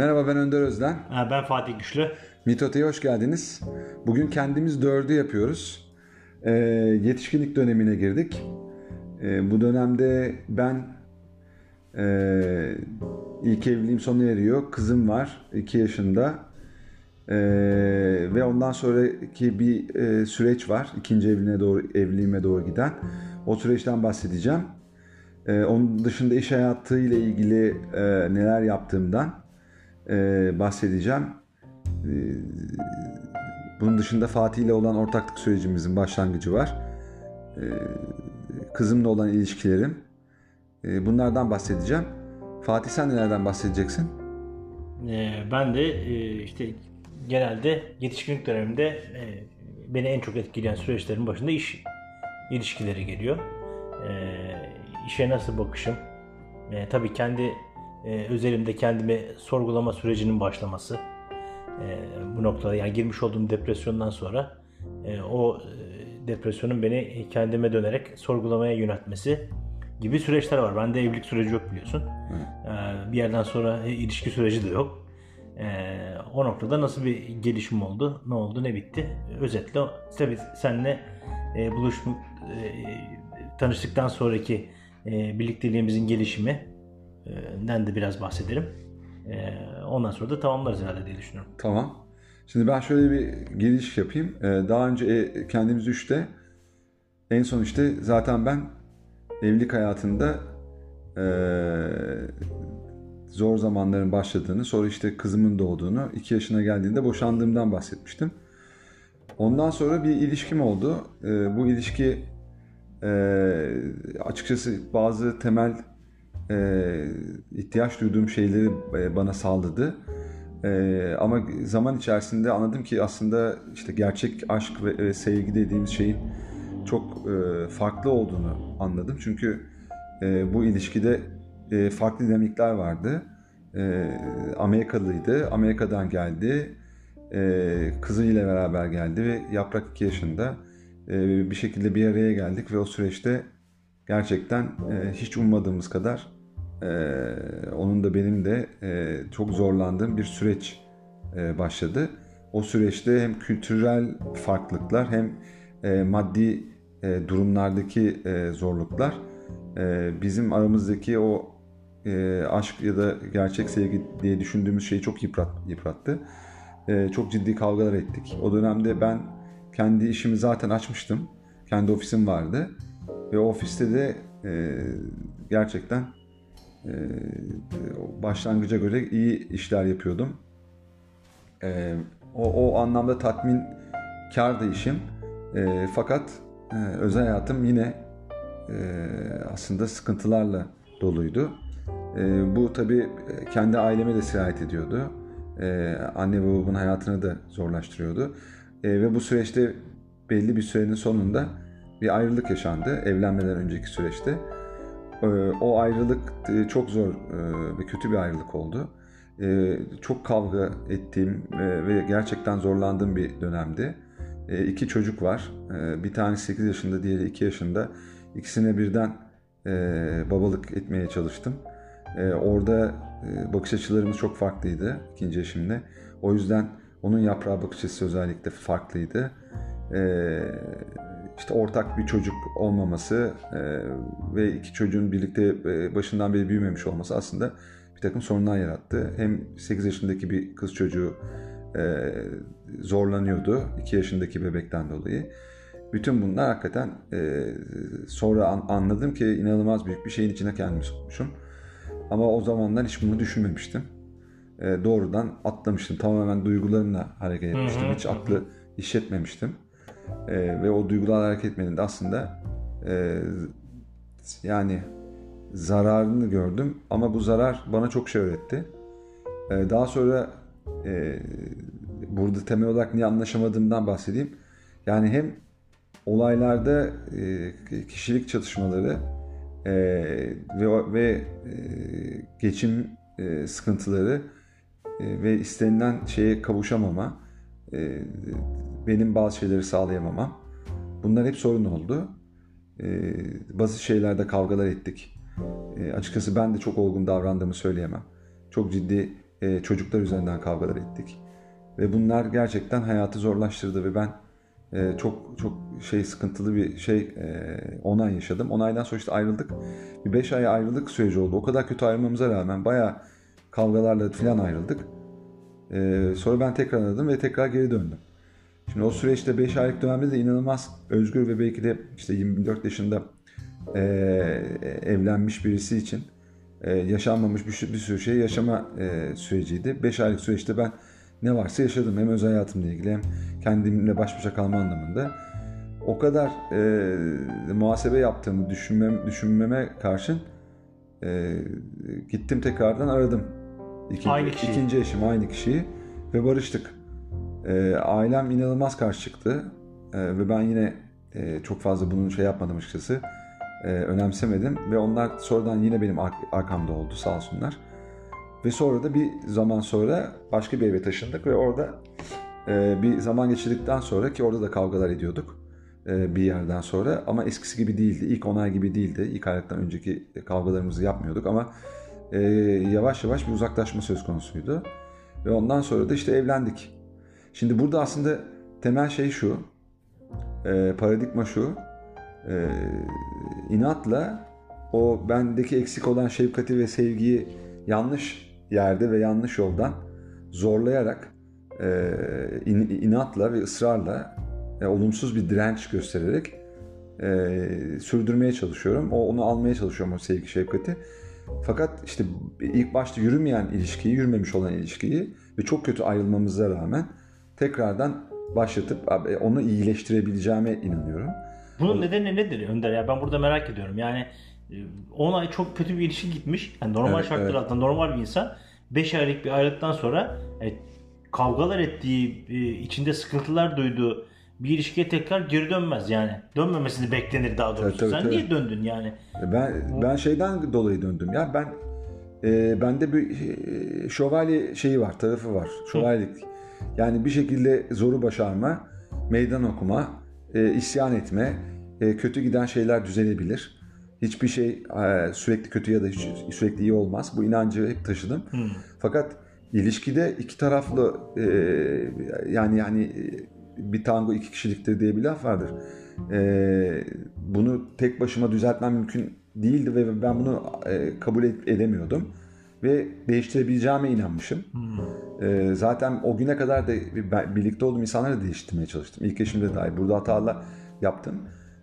Merhaba ben Önder Özden. Ben Fatih Güçlü. Mitota'ya hoş geldiniz. Bugün kendimiz dördü yapıyoruz. Ee, yetişkinlik dönemine girdik. Ee, bu dönemde ben e, ilk evliliğim sona eriyor. Kızım var 2 yaşında. Ee, ve ondan sonraki bir e, süreç var. İkinci evliliğine doğru, evliliğime doğru giden. O süreçten bahsedeceğim. Ee, onun dışında iş hayatıyla ilgili e, neler yaptığımdan e, bahsedeceğim. Ee, bunun dışında Fatih ile olan ortaklık sürecimizin başlangıcı var. Ee, kızımla olan ilişkilerim. Ee, bunlardan bahsedeceğim. Fatih sen nelerden bahsedeceksin? Ee, ben de e, işte genelde yetişkinlik döneminde e, beni en çok etkileyen süreçlerin başında iş ilişkileri geliyor. Ee, işe nasıl bakışım? Ee, tabii kendi e, özelimde kendimi sorgulama sürecinin başlaması. Ee, bu noktada yani girmiş olduğum depresyondan sonra e, o e, depresyonun beni kendime dönerek sorgulamaya yöneltmesi gibi süreçler var. Bende evlilik süreci yok biliyorsun. Ee, bir yerden sonra e, ilişki süreci de yok. Ee, o noktada nasıl bir gelişim oldu, ne oldu, ne bitti? Özetle tabii seninle e, buluşma, e, tanıştıktan sonraki e, birlikteliğimizin gelişiminden de biraz bahsederim. Ondan sonra da tamamlarız herhalde diye düşünüyorum. Tamam. Şimdi ben şöyle bir giriş yapayım. Daha önce e, kendimiz üçte en son işte zaten ben evlilik hayatında zor zamanların başladığını, sonra işte kızımın doğduğunu, iki yaşına geldiğinde boşandığımdan bahsetmiştim. Ondan sonra bir ilişkim oldu. Bu ilişki açıkçası bazı temel e, ihtiyaç duyduğum şeyleri e, bana sağladı. E, ama zaman içerisinde anladım ki aslında işte gerçek aşk ve, ve sevgi dediğimiz şeyin çok e, farklı olduğunu anladım. Çünkü e, bu ilişkide e, farklı dinamikler vardı. E, Amerikalıydı, Amerika'dan geldi, e, kızıyla beraber geldi ve Yaprak 2 yaşında e, bir şekilde bir araya geldik ve o süreçte gerçekten e, hiç ummadığımız kadar e, onun da benim de e, çok zorlandığım bir süreç e, başladı. O süreçte hem kültürel farklılıklar hem e, maddi e, durumlardaki e, zorluklar e, bizim aramızdaki o e, aşk ya da gerçek sevgi diye düşündüğümüz şeyi çok yıprat, yıprattı. E, çok ciddi kavgalar ettik. O dönemde ben kendi işimi zaten açmıştım. Kendi ofisim vardı. Ve ofiste de e, gerçekten başlangıca göre iyi işler yapıyordum. E, o, o anlamda tatmin kardı işim. E, fakat e, özel hayatım yine e, aslında sıkıntılarla doluydu. E, bu tabii kendi aileme de sirayet ediyordu. E, anne ve babamın hayatını da zorlaştırıyordu. E, ve bu süreçte belli bir sürenin sonunda bir ayrılık yaşandı evlenmeden önceki süreçte. E, o ayrılık e, çok zor e, ve kötü bir ayrılık oldu. E, çok kavga ettiğim ve gerçekten zorlandığım bir dönemdi. İki çocuk var. Bir tanesi 8 yaşında, diğeri 2 yaşında. İkisine birden babalık etmeye çalıştım. Orada bakış açılarımız çok farklıydı ikinci eşimle. O yüzden onun yaprağı bakış açısı özellikle farklıydı. İşte ortak bir çocuk olmaması e, ve iki çocuğun birlikte e, başından beri büyümemiş olması aslında bir takım sorunlar yarattı. Hem 8 yaşındaki bir kız çocuğu e, zorlanıyordu 2 yaşındaki bebekten dolayı. Bütün bunlar hakikaten e, sonra an, anladım ki inanılmaz büyük bir şeyin içine kendimi sokmuşum. Ama o zamanlar hiç bunu düşünmemiştim. E, doğrudan atlamıştım. Tamamen duygularımla hareket etmiştim. Hiç aklı işletmemiştim. E, ve o duygularla hareket etmenin de aslında e, yani zararını gördüm. Ama bu zarar bana çok şey öğretti. E, daha sonra e, burada temel olarak niye anlaşamadığımdan bahsedeyim. Yani hem olaylarda e, kişilik çatışmaları e, ve, ve e, geçim e, sıkıntıları e, ve istenilen şeye kavuşamama, e, benim bazı şeyleri sağlayamamam. Bunlar hep sorun oldu. E, bazı şeylerde kavgalar ettik. E, açıkçası ben de çok olgun davrandığımı söyleyemem. Çok ciddi e, çocuklar üzerinden kavgalar ettik. Ve bunlar gerçekten hayatı zorlaştırdı ve ben e, çok çok şey sıkıntılı bir şey e, 10 ay yaşadım. 10 aydan sonra işte ayrıldık. Bir 5 ay ayrılık süreci oldu. O kadar kötü ayrılmamıza rağmen bayağı kavgalarla falan ayrıldık. E, sonra ben tekrar aradım ve tekrar geri döndüm. Şimdi o süreçte 5 aylık dönemde de inanılmaz özgür ve belki de işte 24 yaşında e, evlenmiş birisi için e, yaşanmamış bir, bir sürü şey yaşama e, süreciydi. 5 aylık süreçte ben ne varsa yaşadım. Hem özel hayatımla ilgili hem kendimle baş başa kalma anlamında. O kadar e, muhasebe yaptığımı düşünmem, düşünmeme karşın e, gittim tekrardan aradım. İkinci, Aynı kişiyi. ikinci eşim aynı kişiyi ve barıştık. E, ailem inanılmaz karşı çıktı E, ve ben yine e, çok fazla bunun şey yapmadım açıkçası. E, önemsemedim ve onlar sonradan yine benim ar- arkamda oldu sağ olsunlar. Ve sonra da bir zaman sonra başka bir eve taşındık ve orada e, bir zaman geçirdikten sonra ki orada da kavgalar ediyorduk e, bir yerden sonra ama eskisi gibi değildi. İlk onay gibi değildi. İlk aylıktan önceki kavgalarımızı yapmıyorduk ama e, yavaş yavaş bir uzaklaşma söz konusuydu. Ve ondan sonra da işte evlendik. Şimdi burada aslında temel şey şu, e, paradigma şu, e, inatla o bendeki eksik olan şefkati ve sevgiyi yanlış yerde ve yanlış yoldan zorlayarak, e, in- inatla ve ısrarla, olumsuz bir direnç göstererek sürdürmeye çalışıyorum. O onu almaya çalışıyorum o sevgi şefkati. Fakat işte ilk başta yürümeyen ilişkiyi, yürümemiş olan ilişkiyi ve çok kötü ayrılmamıza rağmen tekrardan başlatıp abi, onu iyileştirebileceğime inanıyorum. Bunun nedeni nedir Önder? Ya ben burada merak ediyorum. Yani e, 10 ay çok kötü bir ilişki gitmiş. Yani normal Evet, şartlar evet. altında normal bir insan 5 aylık bir ayrılıktan sonra e, kavgalar ettiği, e, içinde sıkıntılar duyduğu bir ilişkiye tekrar geri dönmez yani. Dönmemesini beklenir daha doğrusu. Tabii, tabii, Sen tabii. niye döndün yani? Ben ben şeyden dolayı döndüm ya ben e, bende bir e, şövalye şeyi var tarafı var şövalyelik yani bir şekilde zoru başarma meydan okuma e, isyan etme e, kötü giden şeyler düzelebilir hiçbir şey e, sürekli kötü ya da hiç, sürekli iyi olmaz bu inancı hep taşıdım Hmm. fakat ilişkide iki taraflı e, yani yani e, bir tango iki kişiliktir diye bir laf vardır. E, bunu tek başıma düzeltmem mümkün değildi ve ben bunu e, kabul edemiyordum ve değiştirebileceğime inanmışım. Hmm. E, zaten o güne kadar da ben- birlikte olduğum insanları değiştirmeye çalıştım. İlk eşimde dahi burada hatalar yaptım.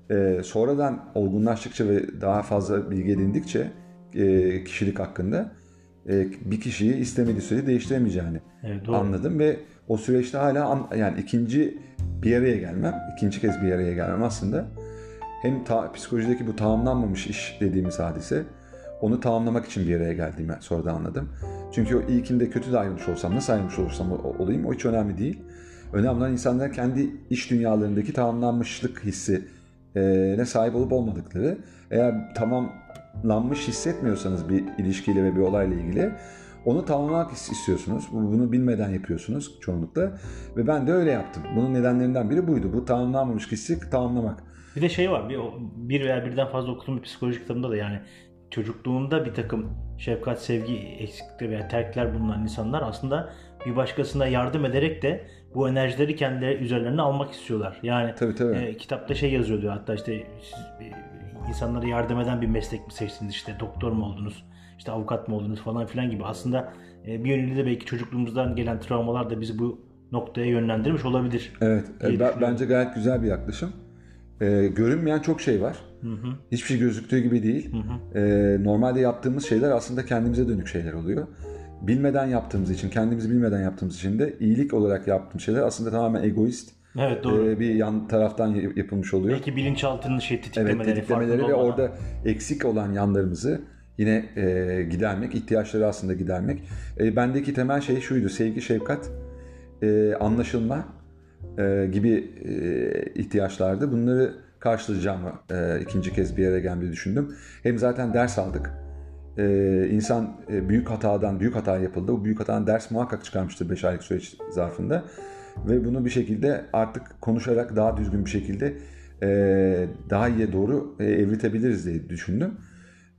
E, sonradan olgunlaştıkça ve daha fazla bilgi edindikçe e, kişilik hakkında e, bir kişiyi istemediği sürece değiştiremeyeceğini Evet, doğru. anladım ve o süreçte hala an- yani ikinci bir araya gelmem, ikinci kez bir araya gelmem aslında hem ta- psikolojideki bu tamamlanmamış iş dediğimiz hadise onu tamamlamak için bir araya geldiğimi sonra da anladım. Çünkü o ilkinde kötü de ayrılmış olsam, nasıl ayrılmış olursam olayım o hiç önemli değil. Önemli olan insanlar kendi iş dünyalarındaki tamamlanmışlık hissi ne sahip olup olmadıkları. Eğer tamamlanmış hissetmiyorsanız bir ilişkiyle ve bir olayla ilgili onu tamamlamak is- istiyorsunuz. Bu- Bunu bilmeden yapıyorsunuz çoğunlukla. Ve ben de öyle yaptım. Bunun nedenlerinden biri buydu. Bu tamamlanmamış hissi tamamlamak. Bir de şey var bir, bir veya birden fazla okuduğum bir psikoloji kitabında da yani çocukluğunda bir takım şefkat, sevgi eksiklikleri veya terkler bulunan insanlar aslında bir başkasına yardım ederek de bu enerjileri kendileri üzerlerine almak istiyorlar. Yani Tabii tabii. e, kitapta şey yazıyor diyor hatta işte siz e, insanlara yardım eden bir meslek mi seçtiniz işte doktor mu oldunuz işte avukat mı oldunuz falan filan gibi aslında e, bir yönüyle de belki çocukluğumuzdan gelen travmalar da bizi bu noktaya yönlendirmiş olabilir. Evet, e, bence gayet güzel bir yaklaşım. E, görünmeyen çok şey var. Hı hı. Hiçbir şey gözüktüğü gibi değil. Hı hı. E, normalde yaptığımız şeyler aslında kendimize dönük şeyler oluyor. Bilmeden yaptığımız için, kendimizi bilmeden yaptığımız için de iyilik olarak yaptığımız şeyler aslında tamamen egoist Evet doğru. e, bir yan taraftan yapılmış oluyor. Belki bilinçaltının şey Evet, tetiklemeleri, tetiklemeleri farkında ve olmadan. orada eksik olan yanlarımızı yine e, gidermek, ihtiyaçları aslında gidermek. E, bendeki temel şey şuydu, sevgi, şefkat, e, anlaşılma e, gibi e, ihtiyaçlardı. Bunları karşılayacağımı e, ikinci kez bir yere gelmeyi düşündüm. Hem zaten ders aldık. E, insan e, büyük hatadan, büyük hata yapıldı. O büyük hatadan ders muhakkak çıkarmıştır 5 aylık süreç zarfında. Ve bunu bir şekilde artık konuşarak daha düzgün bir şekilde e, daha iyiye doğru e, evriltebiliriz diye düşündüm.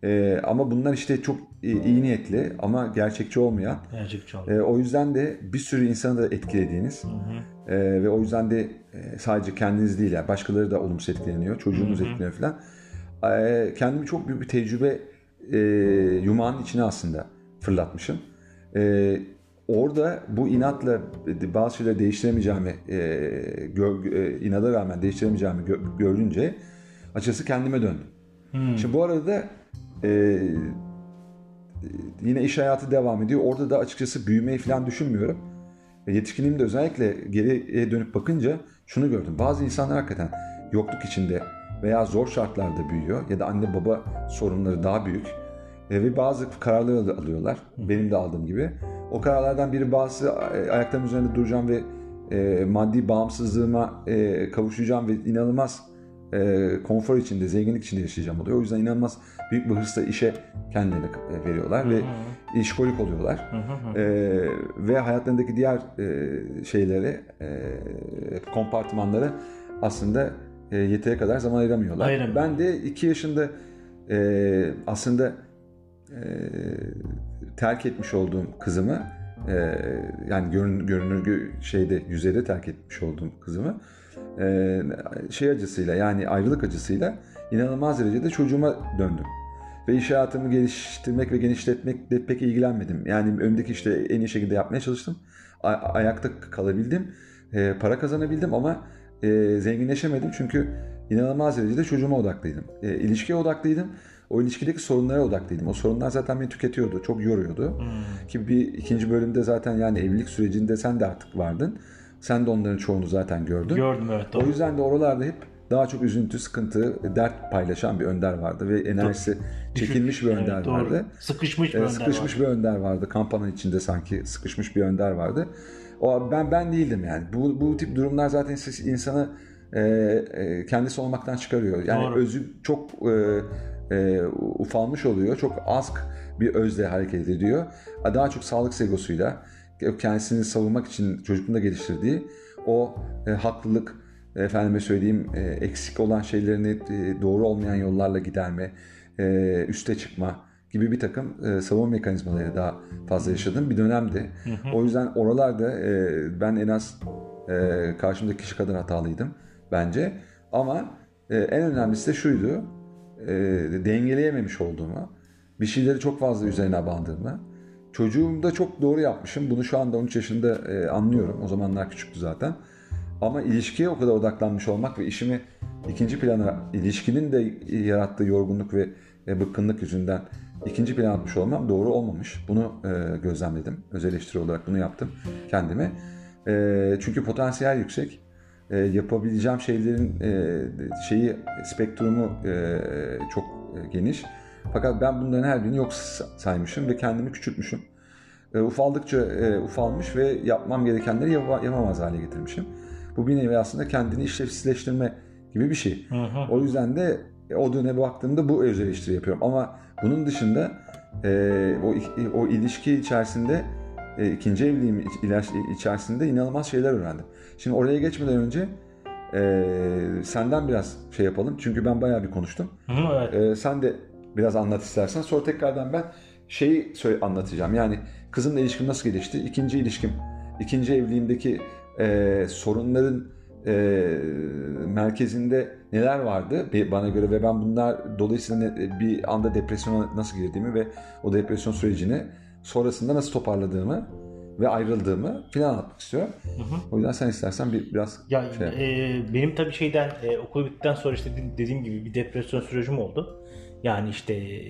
E, ama bunlar işte çok e, iyi niyetli ama gerçekçi olmayan. Gerçekçi oldu. E, o yüzden de bir sürü insanı da etkilediğiniz e, ve o yüzden de e, sadece kendiniz değil yani başkaları da olumsuz etkileniyor. Çocuğunuz etkileniyor falan. E, kendimi çok büyük bir tecrübe e, yumağının içine aslında fırlatmışım. E, orada bu inatla bazı şeyleri değiştiremeyeceğimi, e, gör, e, inada rağmen değiştiremeyeceğimi gö- görünce açıkçası kendime döndüm. Şimdi bu arada e, yine iş hayatı devam ediyor. Orada da açıkçası büyümeyi falan düşünmüyorum. E, Yetişkinliğimde özellikle geriye dönüp bakınca şunu gördüm. Bazı insanlar hakikaten yokluk içinde veya zor şartlarda büyüyor ya da anne baba sorunları daha büyük E, ve bazı kararlar al- alıyorlar. Benim de aldığım gibi. O kararlardan biri bazı e, ayaklarım üzerinde duracağım ve e, maddi bağımsızlığıma e, kavuşacağım ve inanılmaz e, konfor içinde, zenginlik içinde yaşayacağım oluyor. O yüzden inanılmaz büyük bir hırsla işe kendilerini e, veriyorlar ve işkolik oluyorlar. E, ve hayatlarındaki diğer e, şeyleri, e, kompartımanları aslında e, yeteri kadar zaman ayıramıyorlar. Ayıramıyor. Ben de 2 yaşında e, aslında e, terk etmiş olduğum kızımı e, yani görün, görünür gö- şeyde yüzeyde terk etmiş olduğum kızımı e, şey acısıyla yani ayrılık acısıyla inanılmaz derecede çocuğuma döndüm. Ve iş hayatımı geliştirmek ve genişletmekle pek ilgilenmedim. Yani önümdeki işte en iyi şekilde yapmaya çalıştım. A- ayakta kalabildim. E, para kazanabildim ama e, zenginleşemedim. Çünkü inanılmaz derecede çocuğuma odaklıydım. E, ilişkiye odaklıydım. O ilişkideki sorunlara odaklıydım. O sorunlar zaten beni tüketiyordu. Çok yoruyordu. Ki bir ikinci bölümde zaten yani evlilik sürecinde sen de artık vardın. Sen de onların çoğunu zaten gördün. Gördüm evet. O Doğru. yüzden de oralarda hep daha çok üzüntü, sıkıntı, dert paylaşan bir önder vardı ve enerjisi çekilmiş bir önder Evet, doğru. vardı. Sıkışmış bir Ee, önder sıkışmış var. bir önder vardı. Kampanyanın içinde sanki sıkışmış bir önder vardı. O ben ben değildim yani. Bu bu tip durumlar zaten insanı e, e, kendisi olmaktan çıkarıyor. Yani Doğru. özü çok e, e, ufalmış oluyor. Çok az bir özle hareket ediyor. Daha çok sağlık segosuyla kendisini savunmak için çocukluğunda geliştirdiği o e, haklılık efendime söyleyeyim e, eksik olan şeylerini e, doğru olmayan yollarla giderme, e, üste çıkma gibi bir takım e, savunma mekanizmaları daha fazla yaşadım bir dönemdi. O yüzden oralarda e, ben en az e, karşımdaki kişi kadar hatalıydım bence. Ama e, en önemlisi de şuydu, e, dengeleyememiş olduğumu, bir şeyleri çok fazla üzerine bandığımı, çocuğumda çok doğru yapmışım. Bunu şu anda 13 yaşında e, anlıyorum. O zamanlar küçüktü zaten. Ama ilişkiye o kadar odaklanmış olmak ve işimi ikinci plana, ilişkinin de yarattığı yorgunluk ve e, bıkkınlık yüzünden ikinci plana atmış olmam doğru olmamış. Bunu e, gözlemledim. Öz eleştiri olarak bunu yaptım kendime. E, çünkü potansiyel yüksek. E, yapabileceğim şeylerin e, şeyi spektrumu e, çok e, geniş. Fakat ben bunların her birini yok saymışım ve kendimi küçültmüşüm. E, ufaldıkça e, ufalmış ve yapmam gerekenleri yapa- yapamaz hale getirmişim. Bu bir nevi aslında kendini işlevsizleştirme gibi bir şey. Hı. O yüzden de e, o döneme baktığımda bu öz eleştiri yapıyorum. Ama bunun dışında e, o o ilişki içerisinde e, ikinci evliliğim içerisinde inanılmaz şeyler öğrendim. Şimdi oraya geçmeden önce e, senden biraz şey yapalım. Çünkü ben bayağı bir konuştum. Hı evet. Ee, sen de biraz anlat istersen. Sonra tekrardan ben şeyi söyle, anlatacağım. Yani kızımla ilişkim nasıl gelişti? İkinci ilişkim, ikinci evliliğimdeki e, sorunların e, merkezinde neler vardı bana göre ve ben bunlar dolayısıyla ne- bir anda depresyona nasıl girdiğimi ve o depresyon sürecini sonrasında nasıl toparladığımı ve ayrıldığımı filan anlatmak istiyorum. O yüzden sen istersen bir biraz Ya şey e, benim tabii şeyden e, okul bittikten sonra işte de- dediğim gibi bir depresyon sürecim oldu. Yani işte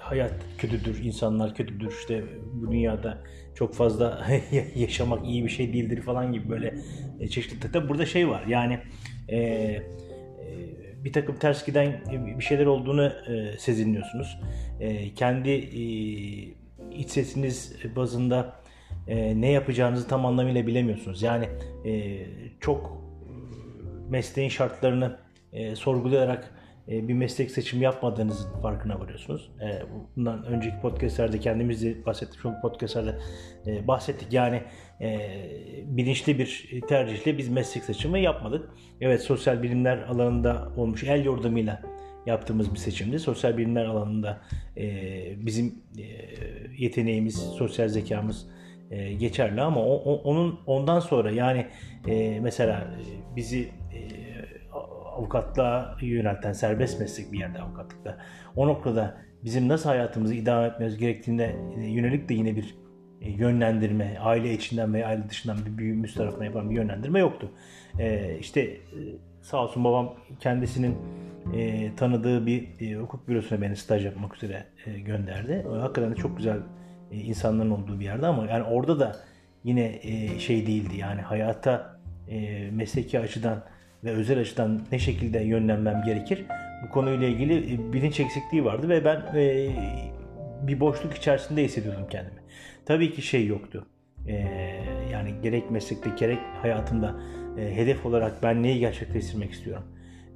hayat kötüdür, insanlar kötüdür. işte bu dünyada çok fazla yaşamak iyi bir şey değildir falan gibi böyle e, çeşitli. Tabii burada şey var. Yani e, e, bir takım ters giden bir şeyler olduğunu e, sezinliyorsunuz. E, kendi e, iç sesiniz bazında e, ne yapacağınızı tam anlamıyla bilemiyorsunuz. Yani e, çok mesleğin şartlarını e, sorgulayarak bir meslek seçimi yapmadığınızın farkına varıyorsunuz. E, bundan önceki podcastlerde kendimiz de bahsettik, çok podcastlerde e, bahsettik. Yani e, bilinçli bir tercihle biz meslek seçimi yapmadık. Evet sosyal bilimler alanında olmuş el yordamıyla yaptığımız bir seçimdi. Sosyal bilimler alanında e, bizim e, yeteneğimiz, sosyal zekamız e, geçerli ama onun ondan sonra yani e, mesela e, bizi e, avukatlığa yönelten serbest meslek bir yerde avukatlıkta o noktada bizim nasıl hayatımızı idame etmemiz gerektiğine yönelik de yine bir e, yönlendirme, aile içinden veya aile dışından bir büyüğümüz tarafından yapılan bir yönlendirme yoktu. E, işte e, sağ olsun babam kendisinin e, tanıdığı bir e, hukuk bürosuna beni staj yapmak üzere e, gönderdi. E, hakikaten de çok güzel e, insanların olduğu bir yerde ama yani orada da yine e, şey değildi yani hayata e, mesleki açıdan ve özel açıdan ne şekilde yönlenmem gerekir bu konuyla ilgili e, bilinç eksikliği vardı ve ben e, bir boşluk içerisinde hissediyordum kendimi. Tabii ki şey yoktu. E, yani gerek meslekte gerek hayatımda e, hedef olarak ben neyi gerçekleştirmek istiyorum?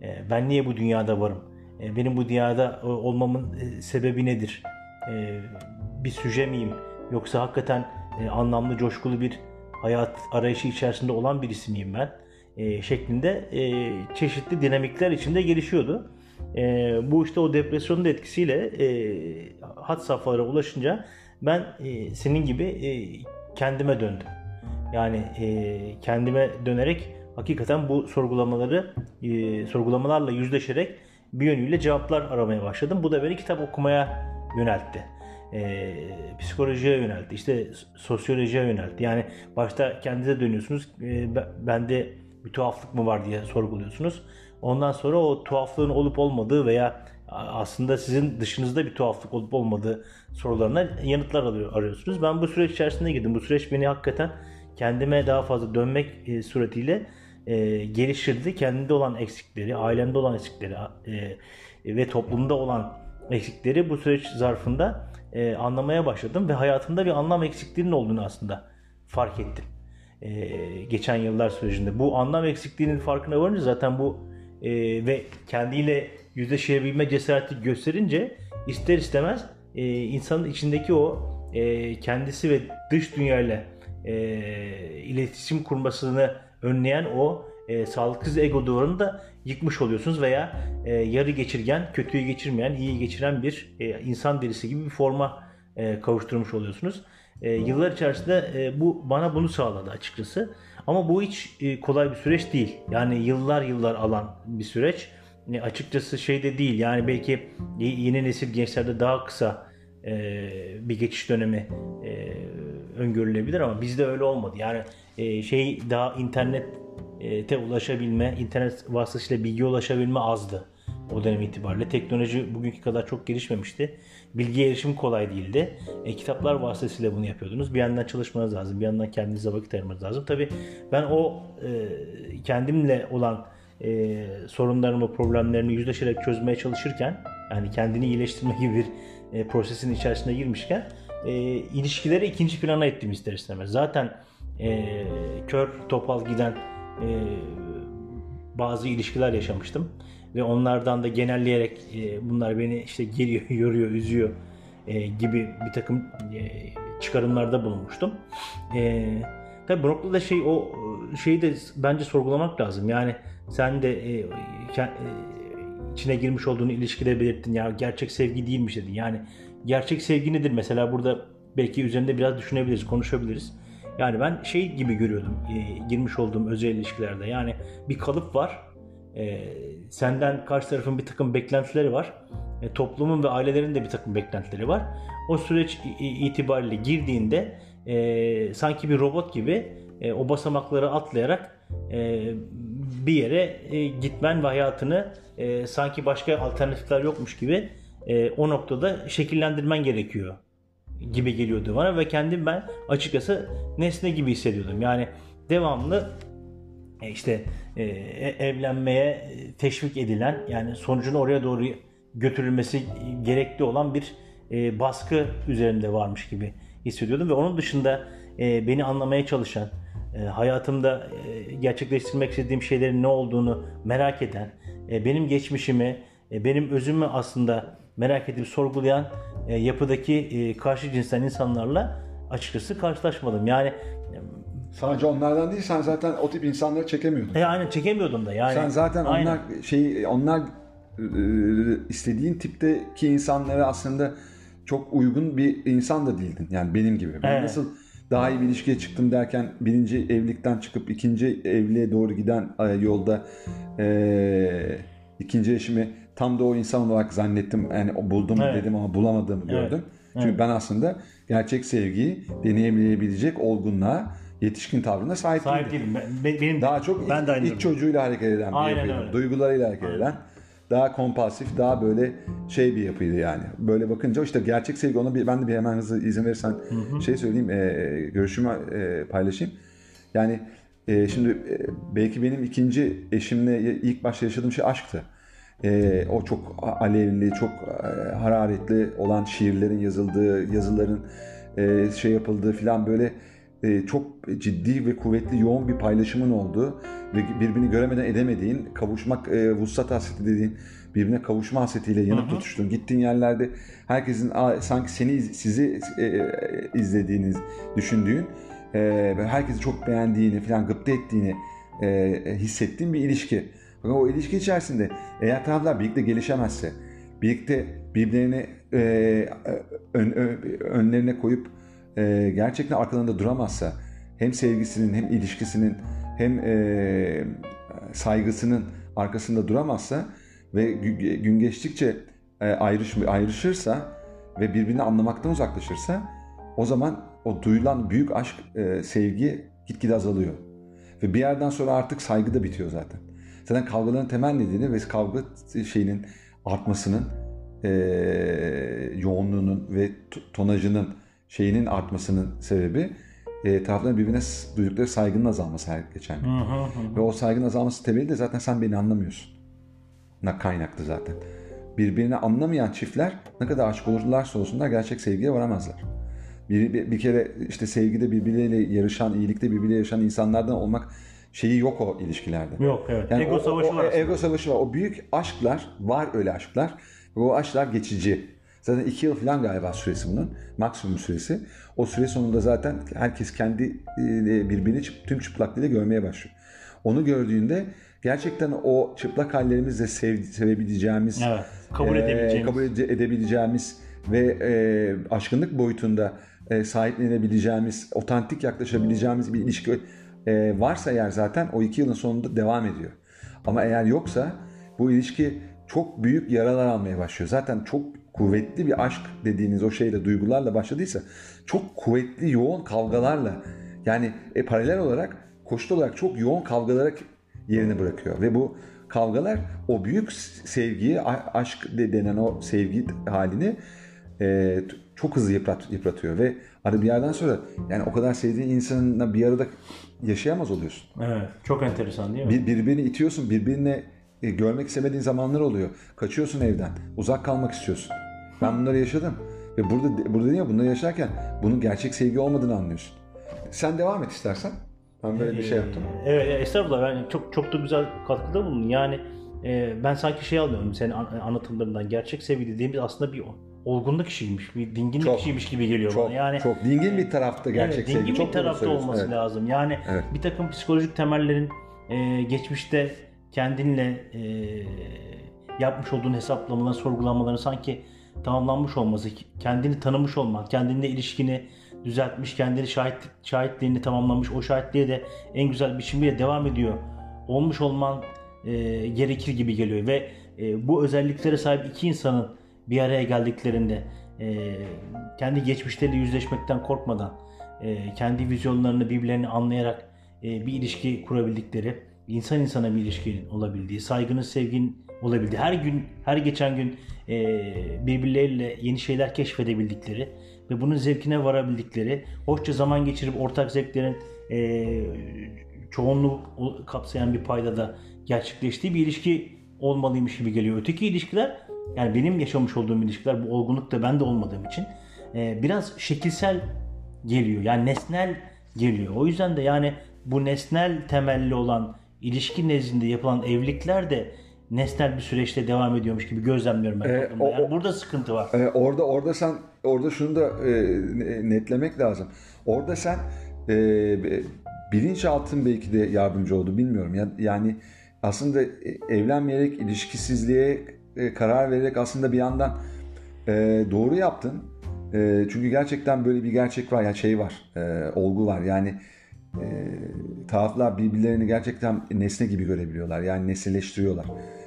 E, ben niye bu dünyada varım? E, benim bu dünyada e, olmamın e, sebebi nedir? E, bir süje miyim? Yoksa hakikaten e, anlamlı, coşkulu bir hayat arayışı içerisinde olan birisi miyim ben? E, şeklinde e, çeşitli dinamikler içinde gelişiyordu. E, bu işte o depresyonun da etkisiyle e, hat safhalara ulaşınca ben e, senin gibi e, kendime döndüm. Yani e, kendime dönerek hakikaten bu sorgulamaları e, sorgulamalarla yüzleşerek bir yönüyle cevaplar aramaya başladım. Bu da beni kitap okumaya yöneltti. E, psikolojiye yöneltti. İşte sosyolojiye yöneltti. Yani başta kendinize dönüyorsunuz. E, bende bir tuhaflık mı var diye sorguluyorsunuz. Ondan sonra o tuhaflığın olup olmadığı veya aslında sizin dışınızda bir tuhaflık olup olmadığı sorularına yanıtlar arıyorsunuz. Ben bu süreç içerisinde girdim. Bu süreç beni hakikaten kendime daha fazla dönmek e, suretiyle e, geliştirdi. Kendinde olan eksikleri, ailemde olan eksikleri e, ve toplumda olan eksikleri bu süreç zarfında e, anlamaya başladım ve hayatımda bir anlam eksikliğinin olduğunu aslında fark ettim. E, geçen yıllar sürecinde. Bu anlam eksikliğinin farkına varınca zaten bu e, ve kendiyle yüzleşebilme cesareti gösterince ister istemez e, insanın içindeki o e, kendisi ve dış dünyayla e, iletişim kurmasını önleyen o e, sağlıksız ego duvarını da yıkmış oluyorsunuz veya e, yarı geçirgen, kötüyü geçirmeyen, iyi geçiren bir e, insan derisi gibi bir forma e, kavuşturmuş oluyorsunuz. E, yıllar içerisinde e, bu bana bunu sağladı açıkçası. Ama bu hiç e, kolay bir süreç değil. Yani yıllar yıllar alan bir süreç. E, açıkçası şey de değil. Yani belki yeni nesil gençlerde daha kısa e, bir geçiş dönemi e, öngörülebilir ama bizde öyle olmadı. Yani e, şey daha internete ulaşabilme, internet vasıtasıyla bilgi ulaşabilme azdı o dönem itibariyle. Teknoloji bugünkü kadar çok gelişmemişti. Bilgiye erişim kolay değildi. E, kitaplar vasıtasıyla bunu yapıyordunuz. Bir yandan çalışmanız lazım, bir yandan kendinize vakit ayırmanız lazım. Tabii ben o e, kendimle olan e, sorunlarımı, problemlerimi yüzleşerek çözmeye çalışırken, yani kendini iyileştirme gibi bir e, prosesin içerisine girmişken, e, ilişkileri ikinci plana ettim ister istemez. Zaten e, kör topal giden e, bazı ilişkiler yaşamıştım ve onlardan da genelleyerek e, bunlar beni işte geliyor, yoruyor, üzüyor e, gibi bir takım e, çıkarımlarda bulunmuştum. E, tabii bu noktada şey o şeyi de bence sorgulamak lazım. Yani sen de e, e, içine girmiş olduğunu ilişkide belirttin. Ya gerçek sevgi değilmiş dedin. Yani gerçek sevgi nedir? Mesela burada belki üzerinde biraz düşünebiliriz, konuşabiliriz. Yani ben şey gibi görüyordum e, girmiş olduğum özel ilişkilerde. Yani bir kalıp var e, senden karşı tarafın bir takım beklentileri var. E, toplumun ve ailelerin de bir takım beklentileri var. O süreç itibariyle girdiğinde e, sanki bir robot gibi e, o basamakları atlayarak e, bir yere e, gitmen ve hayatını e, sanki başka alternatifler yokmuş gibi e, o noktada şekillendirmen gerekiyor gibi geliyordu bana ve kendim ben açıkçası nesne gibi hissediyordum. Yani devamlı işte e, e, evlenmeye teşvik edilen yani sonucun oraya doğru götürülmesi gerekli olan bir baskı üzerinde varmış gibi hissediyordum ve onun dışında beni anlamaya çalışan hayatımda gerçekleştirmek istediğim şeylerin ne olduğunu merak eden benim geçmişimi benim özümü aslında merak edip sorgulayan yapıdaki karşı cinsten insanlarla açıkçası karşılaşmadım. Yani Sadece onlardan değil sen zaten o tip insanları çekemiyordun. E aynen çekemiyordum da yani. Sen zaten aynen. onlar şey onlar istediğin tipteki insanlara aslında çok uygun bir insan da değildin. Yani benim gibi. Ben Evet. nasıl daha iyi bir ilişkiye çıktım derken birinci evlilikten çıkıp ikinci evliliğe doğru giden yolda e, ikinci eşimi tam da o insan olarak zannettim. Yani buldum Evet. dedim ama bulamadığımı Evet. gördüm. Çünkü Evet. ben aslında gerçek sevgiyi deneyimleyebilecek olgunluğa, yetişkin tavrına sahip, Sahip değilim. değilim. Ben, be- benim Daha çok ben de aynı durumdayım. çocuğuyla hareket eden bir Aynen yapıydı. öyle. Duygularıyla hareket eden. Daha kompulsif, daha böyle şey bir yapıydı yani. Böyle bakınca işte gerçek sevgi ona bir, ben de bir hemen hızlı izin verirsen şey söyleyeyim, e, görüşümü e, paylaşayım. Yani e, şimdi e, belki benim ikinci eşimle ilk başta yaşadığım şey aşktı. E, o çok alevli, çok e, hararetli olan şiirlerin yazıldığı, yazıların e, şey yapıldığı filan böyle çok ciddi ve kuvvetli yoğun bir paylaşımın olduğu ve birbirini göremeden edemediğin, kavuşmak, e, vuslat hasreti dediğin birbirine kavuşma hasretiyle yanıp tutuştuğun, gittiğin yerlerde herkesin "Aa, sanki seni iz- sizi e, e, izlediğiniz düşündüğün e, ve herkesi çok beğendiğini falan gıpta ettiğini e, hissettiğin bir ilişki. Fakat o ilişki içerisinde eğer taraflar birlikte gelişemezse, birlikte birbirlerini e, ön- ö- önlerine koyup e, gerçekten arkalarında duramazsa hem sevgisinin hem ilişkisinin hem e, saygısının arkasında duramazsa ve gü- gün geçtikçe e, ayrış, ayrışırsa ve birbirini anlamaktan uzaklaşırsa o zaman o duyulan büyük aşk, e, sevgi gitgide azalıyor. Ve bir yerden sonra artık saygı da bitiyor zaten. Zaten kavgaların temel nedeni ve kavga şeyinin artmasının e, yoğunluğunun ve tonajının şeyinin artmasının sebebi e, tarafların birbirine duydukları saygının azalması her geçen gün. Hı hı hı. Ve o saygının azalması temeli de zaten sen beni anlamıyorsun. Na kaynaklı zaten. Birbirini anlamayan çiftler ne kadar aşık olurlarsa olsunlar gerçek sevgiye varamazlar. Bir, bir, bir kere işte sevgide birbirleriyle yarışan, iyilikte birbiriyle yarışan insanlardan olmak şeyi yok o ilişkilerde. Yok evet. Yani Ego o- savaşı o- var. aslında. Ego savaşı var. O büyük aşklar var öyle aşklar. Ve o aşklar geçici. Zaten iki yıl falan galiba süresi bunun. Maksimum süresi. O süre sonunda zaten herkes kendi e, birbirini tüm çıplaklığıyla görmeye başlıyor. Onu gördüğünde gerçekten o çıplak hallerimizle sev, sevebileceğimiz, Evet. Kabul e, edebileceğimiz. kabul ede- edebileceğimiz ve e, aşkınlık boyutunda e, sahiplenebileceğimiz, otantik yaklaşabileceğimiz bir ilişki e, varsa eğer zaten o iki yılın sonunda devam ediyor. Ama eğer yoksa bu ilişki çok büyük yaralar almaya başlıyor. Zaten çok kuvvetli bir aşk dediğiniz o şeyle duygularla başladıysa çok kuvvetli yoğun kavgalarla yani e, paralel olarak koşul olarak çok yoğun kavgalara yerini bırakıyor ve bu kavgalar o büyük sevgiyi aşk de- denen o sevgi halini e, çok hızlı yıprat, yıpratıyor ve hani bir yerden sonra yani o kadar sevdiğin insanla bir arada yaşayamaz oluyorsun. Evet. Çok enteresan değil mi? Bir, birbirini itiyorsun, birbirine e, görmek istemediğin zamanlar oluyor. Kaçıyorsun evden, uzak kalmak istiyorsun. Ben bunları yaşadım. Ve burada burada mi bunları yaşarken bunun gerçek sevgi olmadığını anlıyorsun. Sen devam et istersen. Ben böyle bir şey yaptım. Evet, estağfurullah. Ben çok çok da güzel katkıda bulundun. Yani e, ben sanki şey alıyorum senin an- anlatımlarından. Gerçek sevgi dediğimiz aslında bir olgunluk işiymiş, bir dinginlik Çok, işiymiş gibi geliyor Çok bana. Yani çok dingin bir tarafta gerçek evet, sevgi. dingin çok bir tarafta olması Evet. lazım. Yani Evet. bir takım psikolojik temellerin e, geçmişte kendinle e, yapmış olduğun hesaplamaların, sorgulamaların sanki tamamlanmış olması, kendini tanımış olman, kendinle ilişkini düzeltmiş, kendini şahit, şahitliğini tamamlamış, o şahitliğe de en güzel biçimiyle devam ediyor olmuş olman e, gerekir gibi geliyor. Ve e, bu özelliklere sahip iki insanın bir araya geldiklerinde e, kendi geçmişleriyle yüzleşmekten korkmadan e, kendi vizyonlarını birbirlerini anlayarak e, bir ilişki kurabildikleri, insan insana bir ilişkinin olabildiği, saygının, sevginin olabildiği, her gün, her geçen gün e, birbirleriyle yeni şeyler keşfedebildikleri ve bunun zevkine varabildikleri, hoşça zaman geçirip ortak zevklerin e, çoğunluğu kapsayan bir payda da gerçekleştiği bir ilişki olmalıymış gibi geliyor. Öteki ilişkiler, yani benim yaşamış olduğum ilişkiler, bu olgunlukta ben de olmadığım için e, biraz şekilsel geliyor. Yani nesnel geliyor. O yüzden de yani bu nesnel temelli olan ilişki nezdinde yapılan evlilikler de nesnel bir süreçte devam ediyormuş gibi gözlemliyorum ben. Ee, o- yani burada sıkıntı var. Ee, orada orada sen orada şunu da e, netlemek lazım. Orada sen e, bilinçaltın belki de yardımcı oldu bilmiyorum. Ya, yani aslında e, evlenmeyerek ilişkisizliğe e, karar vererek aslında bir yandan e, doğru yaptın. E, çünkü gerçekten böyle bir gerçek var, ya yani şey var, e, olgu var. Yani e, taraflar birbirlerini gerçekten nesne gibi görebiliyorlar. Yani nesneleştiriyorlar.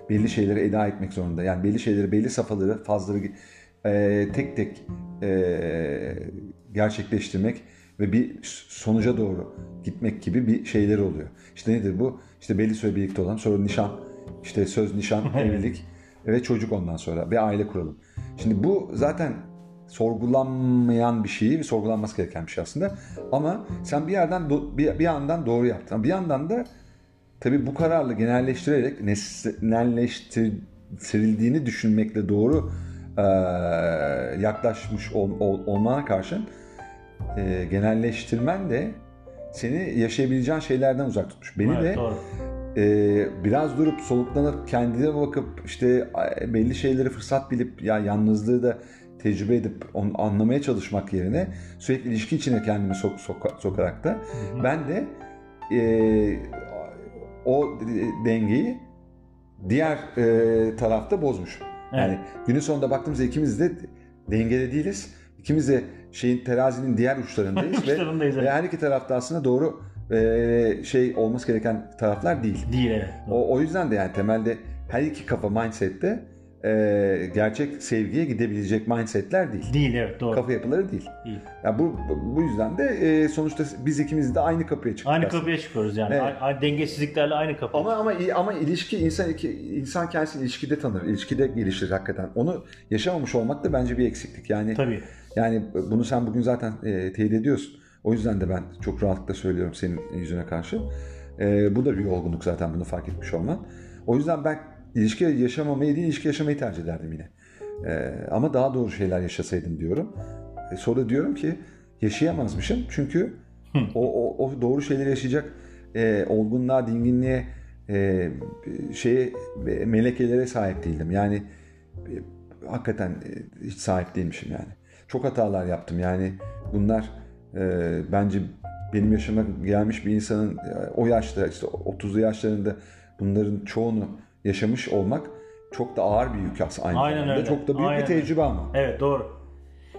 Belli şeyleri eda etmek zorunda. Yani belli şeyleri, belli safhaları, fazları e, tek tek e, gerçekleştirmek ve bir sonuca doğru gitmek gibi bir şeyleri oluyor. İşte nedir bu? İşte belli süre birlikte olan, sonra nişan, işte söz, nişan, evlilik ve çocuk ondan sonra bir aile kuralım. Şimdi bu zaten sorgulanmayan bir şeyi ve sorgulanması gereken bir şey aslında. Ama sen bir yerden bir, bir yandan doğru yaptın. Bir yandan da tabii bu kararla genelleştirerek nesnelleştirildiğini düşünmekle doğru e, yaklaşmış ol, ol, olmana karşın e, genelleştirmen de seni yaşayabileceğin şeylerden uzak tutmuş. Beni Evet, de doğru. e, biraz durup soluklanıp kendine bakıp işte belli şeyleri fırsat bilip ya yalnızlığı da tecrübe edip onu anlamaya çalışmak yerine sürekli ilişki içine kendimi sok, soka- sokarak da ben de e, o dengeyi diğer e, tarafta bozmuşum. Yani günün sonunda baktığımızda ikimiz de dengede değiliz. İkimiz de şeyin terazinin diğer uçlarındayız ve, Uçlarındayız, evet. ve her iki tarafta aslında doğru e, şey olması gereken taraflar değil. Değil evet. O, o yüzden de yani temelde her iki kafa mindsette e, gerçek sevgiye gidebilecek mindsetler değil. Değil evet doğru. Kafa yapıları değil. Değil. Ya bu bu yüzden de e, sonuçta biz ikimiz de aynı kapıya çıktık. Aynı aslında. kapıya çıkıyoruz yani. Evet. A- dengesizliklerle aynı kapıya. Ama ama ama ilişki insan insan kendisini ilişkide tanır, ilişkide gelişir hakikaten. Onu yaşamamış olmak da bence bir eksiklik. Yani Tabii. yani bunu sen bugün zaten e, teyit ediyorsun. O yüzden de ben çok rahatlıkla söylüyorum senin yüzüne karşı. E, bu da bir olgunluk zaten bunu fark etmiş olman. O yüzden ben ilişki yaşamamayı değil, ilişki yaşamayı tercih ederdim yine. E, ama daha doğru şeyler yaşasaydım diyorum. E, sonra diyorum ki yaşayamazmışım çünkü o, o, o doğru şeyleri yaşayacak e, olgunluğa, dinginliğe, e, şeye, e, melekelere sahip değildim. Yani e, hakikaten e, hiç sahip değilmişim yani. Çok hatalar yaptım yani bunlar e, bence benim yaşıma gelmiş bir insanın e, o yaşta işte 30'lu yaşlarında bunların çoğunu yaşamış olmak çok da ağır bir yük aslında aynı Aynen zamanda. öyle. Çok da büyük Aynen bir tecrübe ama. Evet doğru.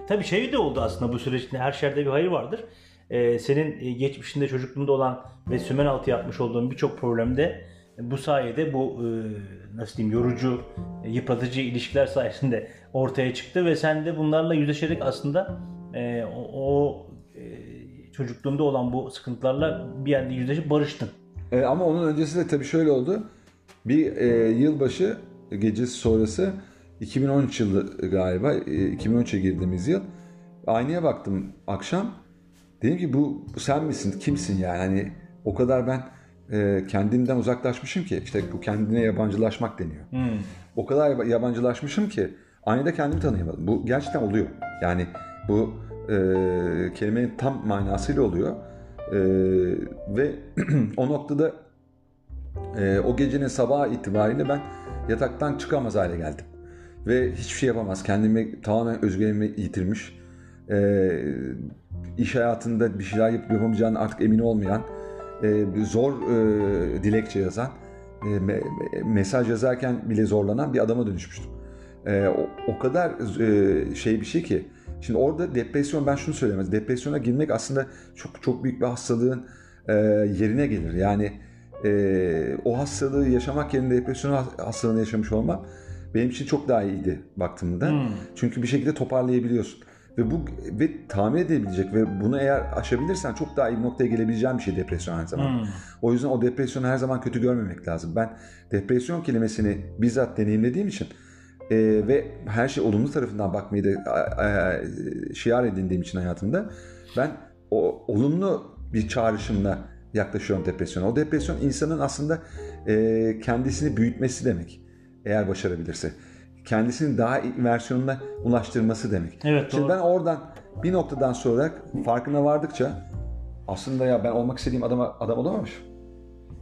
Tabii şey de oldu aslında bu süreçte her şerde bir hayır vardır. Ee, senin e, geçmişinde çocukluğunda olan ve sümen altı yapmış olduğun birçok problemde bu sayede bu e, nasıl diyeyim yorucu, yıpratıcı ilişkiler sayesinde ortaya çıktı ve sen de bunlarla yüzleşerek aslında e, o, o e, çocukluğunda olan bu sıkıntılarla bir yerde yüzleşip barıştın. E, ama onun öncesi de tabii şöyle oldu. Bir e, yılbaşı gecesi sonrası 2013 yılı galiba. E, 2013'e girdiğimiz yıl. Aynaya baktım akşam. Dedim ki bu, sen misin? Kimsin yani? Hani o kadar ben e, kendimden uzaklaşmışım ki. işte bu kendine yabancılaşmak deniyor. O kadar yab- yabancılaşmışım ki aynada kendimi tanıyamadım. Bu gerçekten oluyor. Yani bu e, kelimenin tam manasıyla oluyor. E, ve o noktada e, o gecenin sabah itibariyle ben yataktan çıkamaz hale geldim. Ve hiçbir şey yapamaz. Kendimi tamamen özgüvenimi yitirmiş. E, iş hayatında bir şeyler yapıp yapamayacağını artık emin olmayan, e, zor e, dilekçe yazan, e, me- mesaj yazarken bile zorlanan bir adama dönüşmüştüm. E, o, o kadar e, şey bir şey ki. Şimdi orada depresyon ben şunu söylemez. Depresyona girmek aslında çok çok büyük bir hastalığın e, yerine gelir. Yani e, o hastalığı yaşamak yerine depresyon hastalığını yaşamış olmam benim için çok daha iyiydi baktığımda. Çünkü bir şekilde toparlayabiliyorsun. Ve bu ve tamir edebilecek ve bunu eğer aşabilirsen çok daha iyi bir noktaya gelebileceğin bir şey depresyon aynı zamanda. O yüzden o depresyonu her zaman kötü görmemek lazım. Ben depresyon kelimesini bizzat deneyimlediğim için e, ve her şey olumlu tarafından bakmayı da a- a- şiar edindiğim için hayatımda ben o olumlu bir çağrışımla yaklaşıyorum depresyona. O depresyon insanın aslında e, kendisini büyütmesi demek. Eğer başarabilirse. Kendisinin daha iyi versiyonuna ulaştırması demek. Evet, Şimdi doğru. ben oradan bir noktadan sonra farkına vardıkça aslında ya ben olmak istediğim adama adam olamamışım.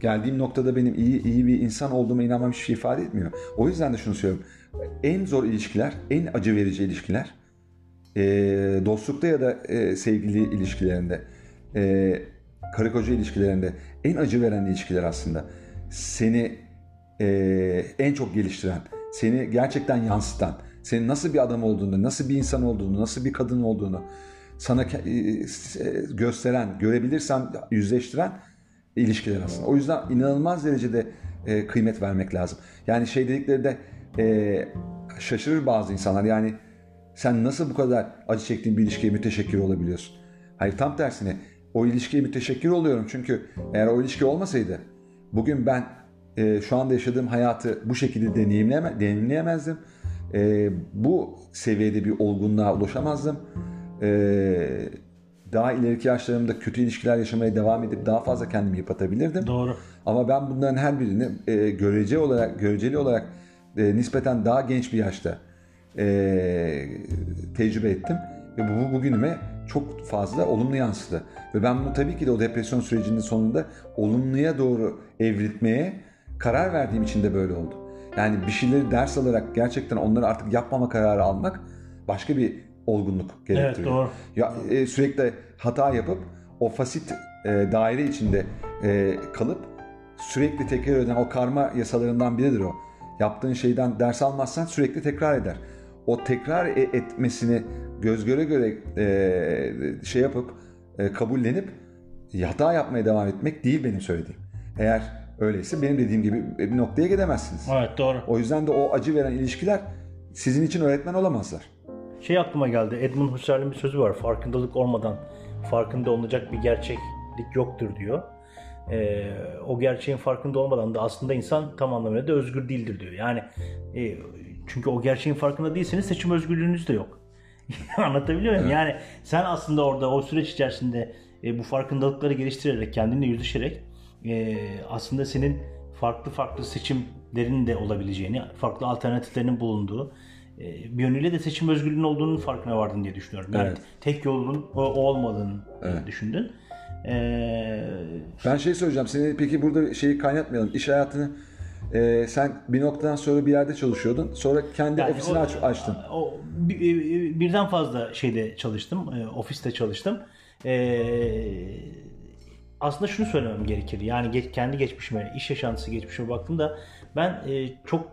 Geldiğim noktada benim iyi iyi bir insan olduğuma inanmam hiçbir şey ifade etmiyor. O yüzden de şunu söylüyorum. En zor ilişkiler, en acı verici ilişkiler e, dostlukta ya da e, sevgili ilişkilerinde, e, karı koca ilişkilerinde en acı veren ilişkiler aslında seni e, en çok geliştiren, seni gerçekten yansıtan, senin nasıl bir adam olduğunu, nasıl bir insan olduğunu, nasıl bir kadın olduğunu sana ke- e, gösteren, görebilirsen yüzleştiren ilişkiler aslında. O yüzden inanılmaz derecede e, kıymet vermek lazım. Yani şey dedikleri de e, şaşırır bazı insanlar. Yani sen nasıl bu kadar acı çektiğin bir ilişkiye müteşekkir olabiliyorsun? Hayır tam tersine o ilişkiye müteşekkir oluyorum. Çünkü eğer o ilişki olmasaydı bugün ben e, şu anda yaşadığım hayatı bu şekilde deneyimleme, deneyimleyemezdim. E, bu seviyede bir olgunluğa ulaşamazdım. E, daha ileriki yaşlarımda kötü ilişkiler yaşamaya devam edip daha fazla kendimi yıpratabilirdim. Doğru. Ama ben bunların her birini e, görece olarak göreceli olarak e, nispeten daha genç bir yaşta e, tecrübe ettim ve bu bugünüme çok fazla olumlu yansıdı. Ve ben bunu tabii ki de o depresyon sürecinin sonunda olumluya doğru evritmeye karar verdiğim için de böyle oldu. Yani bir şeyleri ders alarak gerçekten onları artık yapmama kararı almak başka bir olgunluk gerektiriyor. doğru. Ya e, sürekli hata yapıp o fasit e, daire içinde e, kalıp sürekli tekrar eden o karma yasalarından biridir o. Yaptığın şeyden ders almazsan sürekli tekrar eder. O tekrar e- etmesini göz göre göre e, şey yapıp e, kabullenip hata yapmaya devam etmek değil benim söylediğim. Eğer öyleyse benim dediğim gibi bir noktaya gidemezsiniz. Evet doğru. O yüzden de o acı veren ilişkiler sizin için öğretmen olamazlar. Şey aklıma geldi. Edmund Husserl'in bir sözü var. Farkındalık olmadan farkında olacak bir gerçeklik yoktur diyor. Ee, o gerçeğin farkında olmadan da aslında insan tam anlamıyla da özgür değildir diyor. Yani e, çünkü o gerçeğin farkında değilseniz seçim özgürlüğünüz de yok. Anlatabiliyor muyum? Yani sen aslında orada o süreç içerisinde e, bu farkındalıkları geliştirerek, kendinle yüzleşerek e, aslında senin farklı farklı seçimlerin de olabileceğini, farklı alternatiflerinin bulunduğu, e, bir yönüyle de seçim özgürlüğünün olduğunun farkına vardın diye düşünüyorum. Yani Evet. tek yolun o, o olmadığını Evet. düşündün. E, Ben şey söyleyeceğim. Seni peki burada şeyi kaynatmayalım. İş hayatını e, sen bir noktadan sonra bir yerde çalışıyordun. Sonra kendi Yani ofisini o- aç, açtın. O, bi- bi- birden fazla şeyde çalıştım. e, ofiste çalıştım. E, aslında şunu söylemem gerekir. Yani geç- kendi geçmişime, iş yaşantısı geçmişime baktığımda ben e, çok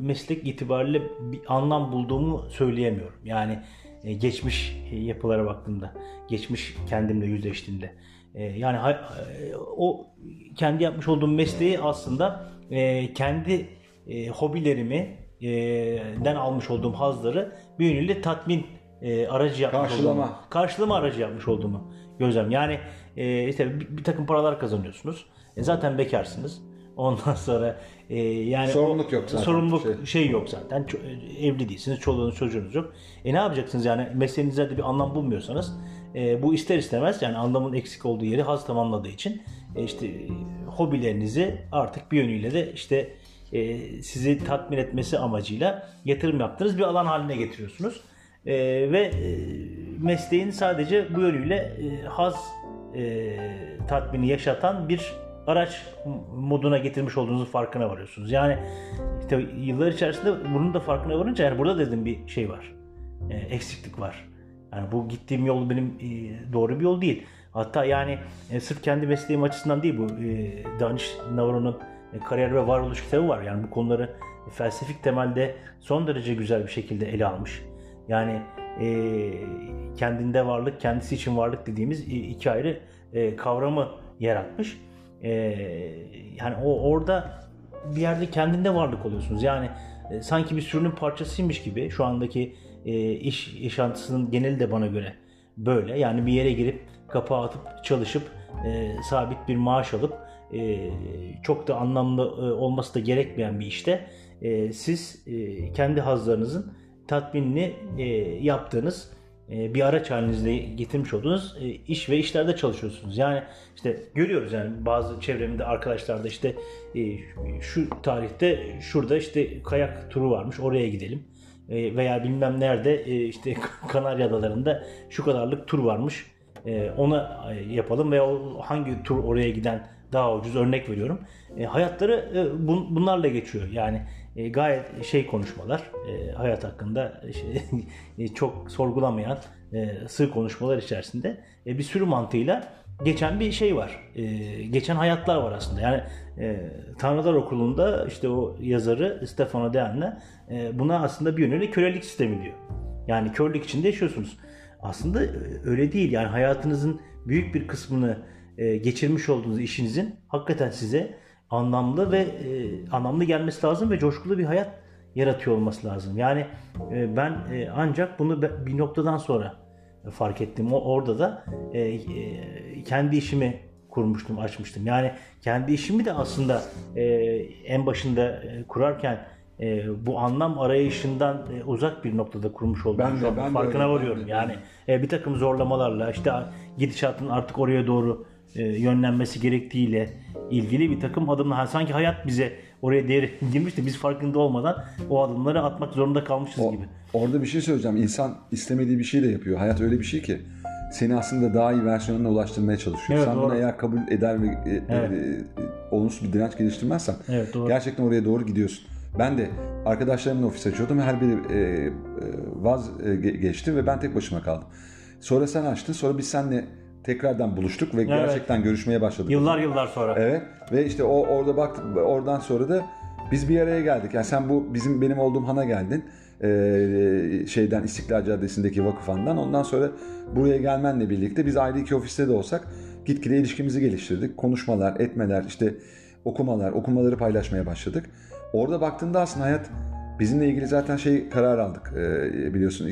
meslek itibariyle bir anlam bulduğumu söyleyemiyorum. Yani e, geçmiş yapılara baktığımda, geçmiş kendimle yüzleştiğimde. E, yani e, o kendi yapmış olduğum mesleği aslında e, kendi e, hobilerimi e, den almış olduğum hazları bir yönüyle tatmin e, aracı yapmış Karşılama. olduğumu, karşılama aracı yapmış olduğumu gözlem. Yani e, işte bir, bir takım paralar kazanıyorsunuz. E, zaten bekarsınız. Ondan sonra e, yani Sorumluluk yok zaten. Sorumluluk Şey. şey, yok zaten. E, evli değilsiniz. Çoluğunuz çocuğunuz yok. E ne yapacaksınız yani mesleğinizde de bir anlam bulmuyorsanız e, bu ister istemez yani anlamın eksik olduğu yeri haz tamamladığı için e, işte hobilerinizi artık bir yönüyle de işte e, sizi tatmin etmesi amacıyla yatırım yaptığınız bir alan haline getiriyorsunuz. E, ve e, mesleğin sadece bu yönüyle e, haz e, tatmini yaşatan bir araç moduna getirmiş olduğunuzun farkına varıyorsunuz. Yani işte yıllar içerisinde bunun da farkına varınca yani burada dedim bir şey var. E, eksiklik var. Yani bu gittiğim yol benim e, doğru bir yol değil. Hatta yani e, sırf kendi mesleğim açısından değil bu e, Danish Navarro'nun e, kariyer ve varoluş kitabı var. Yani bu konuları e, felsefik temelde son derece güzel bir şekilde ele almış. Yani e, kendinde varlık, kendisi için varlık dediğimiz i- iki ayrı e, kavramı yaratmış. E, yani o orada bir yerde kendinde varlık oluyorsunuz. Yani e, sanki bir sürünün parçasıymış gibi şu andaki e, iş yaşantısının geneli de bana göre böyle. Yani bir yere girip kapağı atıp çalışıp e, sabit bir maaş alıp e, çok da anlamlı e, olması da gerekmeyen bir işte e, siz e, kendi hazlarınızın tatminini e, yaptığınız bir araç halinizde getirmiş olduğunuz e, iş ve işlerde çalışıyorsunuz. Yani işte görüyoruz yani bazı çevremde arkadaşlar da işte e, şu tarihte şurada işte kayak turu varmış oraya gidelim. E, veya bilmem nerede e, işte Kanarya Adaları'nda şu kadarlık tur varmış. E, ona e, yapalım veya hangi tur oraya giden daha ucuz örnek veriyorum. E, hayatları e, bun- bunlarla geçiyor. Yani e, gayet şey konuşmalar e, hayat hakkında şey, e, çok sorgulamayan e, sığ konuşmalar içerisinde e, bir sürü mantığıyla geçen bir şey var. E, geçen hayatlar var aslında. Yani e, Tanrılar Okulu'nda işte o yazarı Stefano Deanne e, buna aslında bir yönüyle kölelik sistemi diyor. Yani körlük içinde yaşıyorsunuz. Aslında e, öyle değil. Yani hayatınızın büyük bir kısmını e, geçirmiş olduğunuz işinizin hakikaten size anlamlı ve e, anlamlı gelmesi lazım ve coşkulu bir hayat yaratıyor olması lazım. Yani e, ben e, ancak bunu bir noktadan sonra fark ettim. O orada da e, e, kendi işimi kurmuştum, açmıştım. Yani kendi işimi de aslında e, en başında e, kurarken e, bu anlam arayışından e, uzak bir noktada kurmuş oldum. Ben de- ben de farkına öyle, varıyorum. ben de. Yani e, bir takım zorlamalarla işte gidişatın artık oraya doğru e, yönlenmesi gerektiğiyle ilgili bir takım adımlar. Sanki hayat bize oraya değer girmiş de biz farkında olmadan o adımları atmak zorunda kalmışız O- gibi. Orada bir şey söyleyeceğim. İnsan istemediği bir şey de yapıyor. Hayat öyle bir şey ki seni aslında daha iyi versiyonuna ulaştırmaya çalışıyor. Evet, Sen doğru. bunu eğer kabul eder ve e, e, Evet. e, olumsuz bir direnç geliştirmezsen Evet doğru. gerçekten oraya doğru gidiyorsun. Ben de arkadaşlarımla ofis açıyordum. Her biri e, e, vaz e, ge- geçti ve ben tek başıma kaldım. Sonra sen açtın. Sonra biz seninle tekrardan buluştuk ve gerçekten görüşmeye başladık. Yıllar yıllar sonra. Evet ve işte o orada baktık oradan sonra da biz bir araya geldik. Yani sen bu bizim benim olduğum hana geldin. Ee, şeyden İstiklal Caddesi'ndeki vakıfandan. Ondan sonra buraya gelmenle birlikte biz ayrı iki ofiste de olsak gitgide ilişkimizi geliştirdik. Konuşmalar, etmeler, işte okumalar, okumaları paylaşmaya başladık. Orada baktığında aslında hayat bizimle ilgili zaten şey karar aldık. Ee, biliyorsun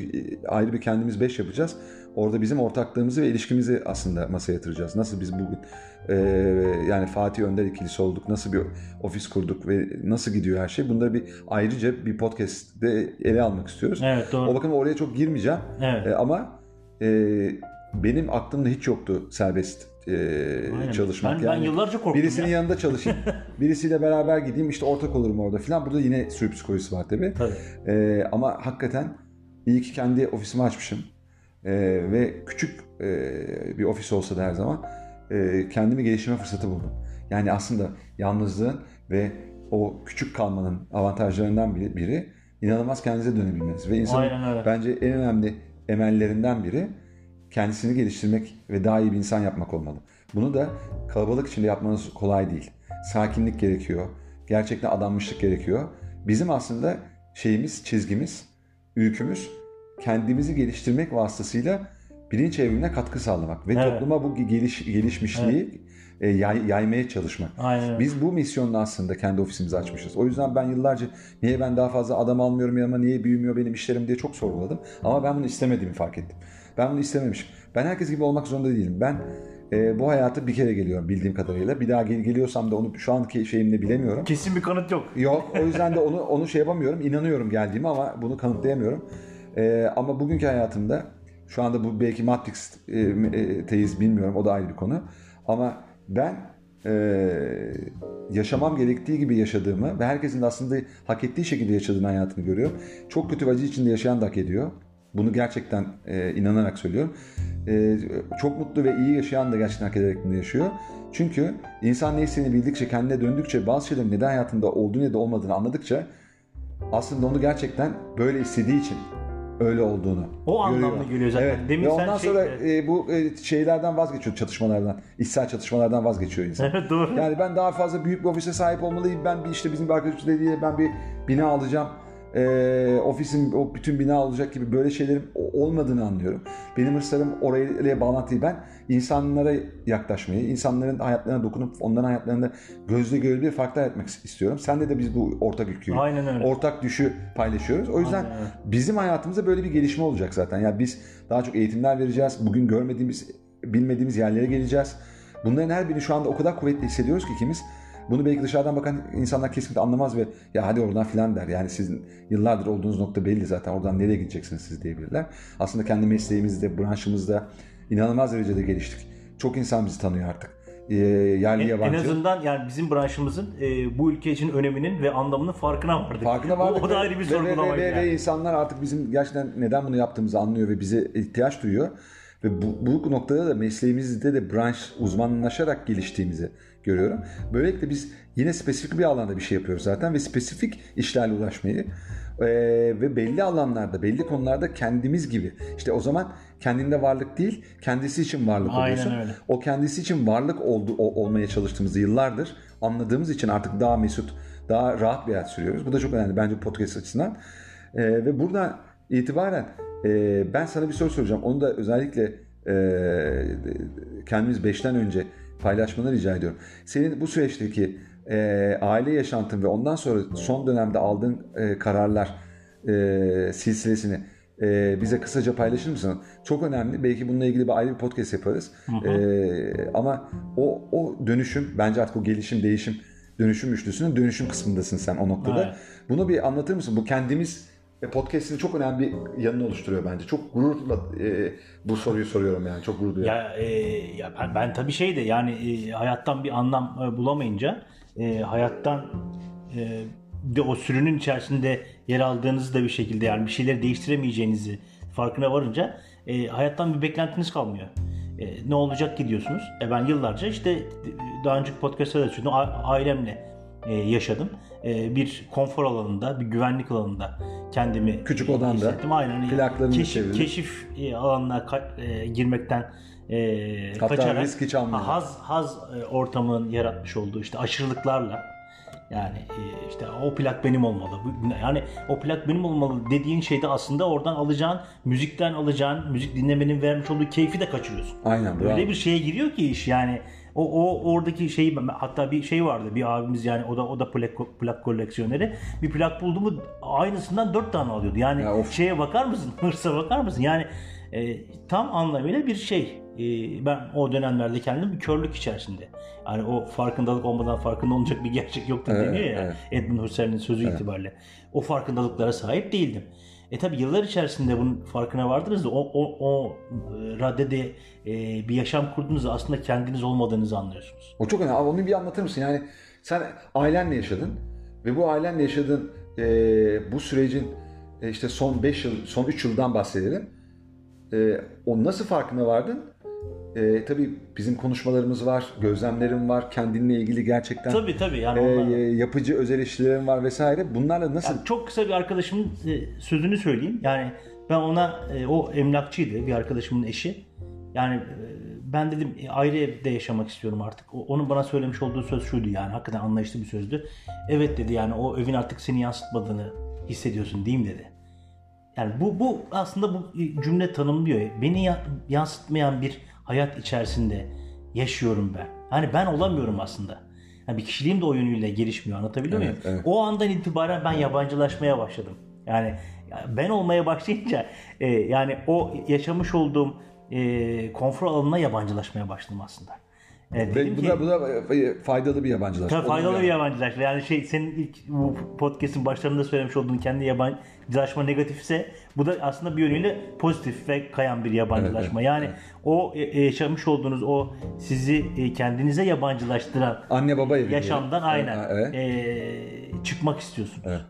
ayrı bir kendimiz beş yapacağız. Orada bizim ortaklığımızı ve ilişkimizi aslında masaya yatıracağız. Nasıl biz bugün e, yani Fatih Önder ikilisi olduk, nasıl bir ofis kurduk ve nasıl gidiyor her şey. Bunları bir ayrıca bir podcast'te ele almak istiyoruz. Evet doğru. O bakımdan oraya çok girmeyeceğim. Evet. E, ama e, benim aklımda hiç yoktu serbest e, Aynen. çalışmak. Ben, ben yani yıllarca korktum birisinin ya. yanında çalışayım, birisiyle beraber gideyim işte ortak olurum orada falan. Burada yine sürü psikolojisi var tabii. Tabii. Ee, ama hakikaten iyi ki kendi ofisimi açmışım. Ee, ve küçük e, bir ofis olsa da her zaman e, kendimi geliştirme fırsatı buldum. Yani aslında yalnızlığın ve o küçük kalmanın avantajlarından biri, biri inanılmaz kendinize dönebilmeniz. Ve insanın bence en önemli emellerinden biri kendisini geliştirmek ve daha iyi bir insan yapmak olmalı. Bunu da kalabalık içinde yapmanız kolay değil. Sakinlik gerekiyor. Gerçekten adanmışlık gerekiyor. Bizim aslında şeyimiz, çizgimiz, ülkümüz kendimizi geliştirmek vasıtasıyla bilinç evrimine katkı sağlamak ve Evet. topluma bu geliş, gelişmişliği e, yay- yaymaya çalışmak. Aynen. Biz bu misyonla aslında kendi ofisimizi açmışız. O yüzden ben yıllarca niye ben daha fazla adam almıyorum yanıma, niye büyümüyor benim işlerim diye çok sorguladım. Ama ben bunu istemediğimi fark ettim. Ben bunu istememişim. Ben herkes gibi olmak zorunda değilim. Ben e, bu hayata bir kere geliyorum bildiğim kadarıyla. Bir daha gel- geliyorsam da onu şu anki şeyimle bilemiyorum. Kesin bir kanıt yok. Yok o yüzden de onu onu şey yapamıyorum. İnanıyorum geldiğime ama bunu kanıtlayamıyorum. Ee, ama bugünkü hayatımda şu anda bu belki Matrix e, e, teyiz bilmiyorum o da ayrı bir konu. Ama ben e, yaşamam gerektiği gibi yaşadığımı ve herkesin de aslında hak ettiği şekilde yaşadığını hayatını görüyorum. Çok kötü ve acı içinde yaşayan da hak ediyor. Bunu gerçekten e, inanarak söylüyorum. E, çok mutlu ve iyi yaşayan da gerçekten hak ederek bunu yaşıyor. Çünkü insan ne istediğini bildikçe, kendine döndükçe, bazı şeylerin neden hayatında olduğunu ya da olmadığını anladıkça aslında onu gerçekten böyle istediği için öyle olduğunu O görüyor. anlamda geliyor zaten. Evet. Demin Ve sen ondan şey- sonra e, bu e, şeylerden vazgeçiyor, çatışmalardan, içsel çatışmalardan vazgeçiyor insan. Evet doğru. Yani ben daha fazla büyük bir ofise sahip olmalıyım. Ben bir işte bizim bir arkadaşımız dediği ben bir bina alacağım. Ee, ofisin o bütün bina olacak gibi böyle şeylerin olmadığını anlıyorum. Benim hırslarım oraya bağlantıyı ben insanlara yaklaşmayı, insanların hayatlarına dokunup onların hayatlarında gözle görülebilir farklar etmek istiyorum. Senle de biz bu ortak öyle. ortak düşü paylaşıyoruz. O yüzden bizim hayatımızda böyle bir gelişme olacak zaten. Yani biz daha çok eğitimler vereceğiz. Bugün görmediğimiz, bilmediğimiz yerlere geleceğiz. Bunların her birini şu anda o kadar kuvvetli hissediyoruz ki ikimiz. Bunu belki dışarıdan bakan insanlar kesinlikle anlamaz ve ya hadi oradan filan der. Yani sizin yıllardır olduğunuz nokta belli zaten. Oradan nereye gideceksiniz siz diyebilirler. Aslında kendi mesleğimizde, branşımızda inanılmaz derecede geliştik. Çok insan bizi tanıyor artık. Ee, yerli En, yabancı. en azından yani bizim branşımızın e, bu ülke için öneminin ve anlamının farkına vardık. Farkına vardık. O, o da ve- ayrı bir ve- ve, sorgulamaydı ve, yani. ve insanlar artık bizim gerçekten neden bunu yaptığımızı anlıyor ve bize ihtiyaç duyuyor. Ve bu, bu noktada da mesleğimizde de branş uzmanlaşarak geliştiğimizi görüyorum. Böylelikle biz yine spesifik bir alanda bir şey yapıyoruz zaten ve spesifik işlerle ulaşmayı e, ve belli alanlarda, belli konularda kendimiz gibi. İşte o zaman kendinde varlık değil, kendisi için varlık Aynen oluyorsun. öyle. O kendisi için varlık oldu, o- olmaya çalıştığımızı yıllardır anladığımız için artık daha mesut, daha rahat bir hayat sürüyoruz. Bu da çok önemli bence podcast açısından. E, ve buradan itibaren e, ben sana bir soru soracağım. Onu da özellikle e, kendimiz beşten önce paylaşmanı rica ediyorum. Senin bu süreçteki e, aile yaşantın ve ondan sonra son dönemde aldığın e, kararlar e, silsilesini e, bize kısaca paylaşır mısın? Çok önemli. Belki bununla ilgili bir ayrı bir podcast yaparız. E, ama o o dönüşüm bence artık o gelişim, değişim, dönüşüm üçlüsünün dönüşüm kısmındasın sen o noktada. Evet. Bunu bir anlatır mısın? Bu kendimiz ve podcast'in çok önemli bir yanını oluşturuyor bence. Çok gururla e, bu soruyu soruyorum yani. Çok gurur duyuyorum. Ya, e, ya ben, ben tabii şey de yani e, hayattan bir anlam e, bulamayınca e, hayattan e, de o sürünün içerisinde yer aldığınızı da bir şekilde yani bir şeyleri değiştiremeyeceğinizi farkına varınca e, hayattan bir beklentiniz kalmıyor. E, ne olacak ki diyorsunuz. E, ben yıllarca işte e, daha önceki podcast'ta da söyledim ailemle e, yaşadım. E, bir konfor alanında, bir güvenlik alanında kendimi Küçük odanda, hissettim. Aynen. Plaklarını keşif, çevirip. keşif e, alanına e, girmekten e, Hatta kaçarak risk hiç almadan. haz haz e, ortamının yaratmış olduğu işte aşırılıklarla yani işte o plak benim olmalı. Yani o plak benim olmalı dediğin şeyde aslında oradan alacağın müzikten alacağın müzik dinlemenin vermiş olduğu keyfi de kaçırıyorsun. Aynen bravo. Öyle bir şeye giriyor ki iş yani o, o oradaki şeyi hatta bir şey vardı bir abimiz yani o da o da plak, plak koleksiyoneri bir plak buldu mu aynısından dört tane alıyordu. Yani Ya of. şeye bakar mısın? Hırsa bakar mısın? Yani e, tam anlamıyla bir şey. E, ben o dönemlerde kendim bir körlük içerisinde. Yani o farkındalık olmadan farkında olacak bir gerçek yoktur Evet, deniyor ya. evet. Edmund Husserl'in sözü itibariyle. O farkındalıklara sahip değildim. E tabi yıllar içerisinde bunun farkına vardınız da o, o, o e, raddede e, bir yaşam kurduğunuzda aslında kendiniz olmadığınızı anlıyorsunuz. O çok önemli. Abi onu bir anlatır mısın? Yani sen ailenle yaşadın ve bu ailenle yaşadığın e, bu sürecin e, işte son 5 yıl, son 3 yıldan bahsedelim. E, o nasıl farkına vardın? E, tabii bizim konuşmalarımız var, gözlemlerim var, kendinle ilgili gerçekten Tabi tabi yani e, onlar- yapıcı öz eleştirilerim var vesaire. Bunlarla nasıl? Yani çok kısa bir arkadaşımın e, sözünü söyleyeyim. Yani ben ona e, o emlakçıydı bir arkadaşımın eşi. Yani ben dedim ayrı evde yaşamak istiyorum artık. Onun bana söylemiş olduğu söz şuydu yani hakikaten anlayışlı bir sözdü. Evet dedi yani o evin artık seni yansıtmadığını hissediyorsun mi dedi. Yani bu bu aslında bu cümle tanımlıyor. Beni ya- yansıtmayan bir hayat içerisinde yaşıyorum ben. Hani ben olamıyorum aslında. Yani bir kişiliğim de o yönüyle gelişmiyor. Anlatabiliyor Evet, muyum? evet. O andan itibaren ben yabancılaşmaya başladım. Yani ben olmaya başlayınca e, yani o yaşamış olduğum e, konfor alanına yabancılaşmaya başladım aslında. E, Ve bu ki- da, bu da e, faydalı bir yabancılaşma. Tabii faydalı bir yani. yabancılaşma. Yani şey senin ilk bu podcast'in başlarında söylemiş olduğun kendi yabancılaşma negatifse bu da aslında bir yönüyle pozitif ve kayan bir yabancılaşma. Evet, evet, yani evet. o e, yaşamış olduğunuz o sizi e, kendinize yabancılaştıran Anne baba evi. yaşamdan diyelim. aynen Evet. e, çıkmak istiyorsunuz. Evet.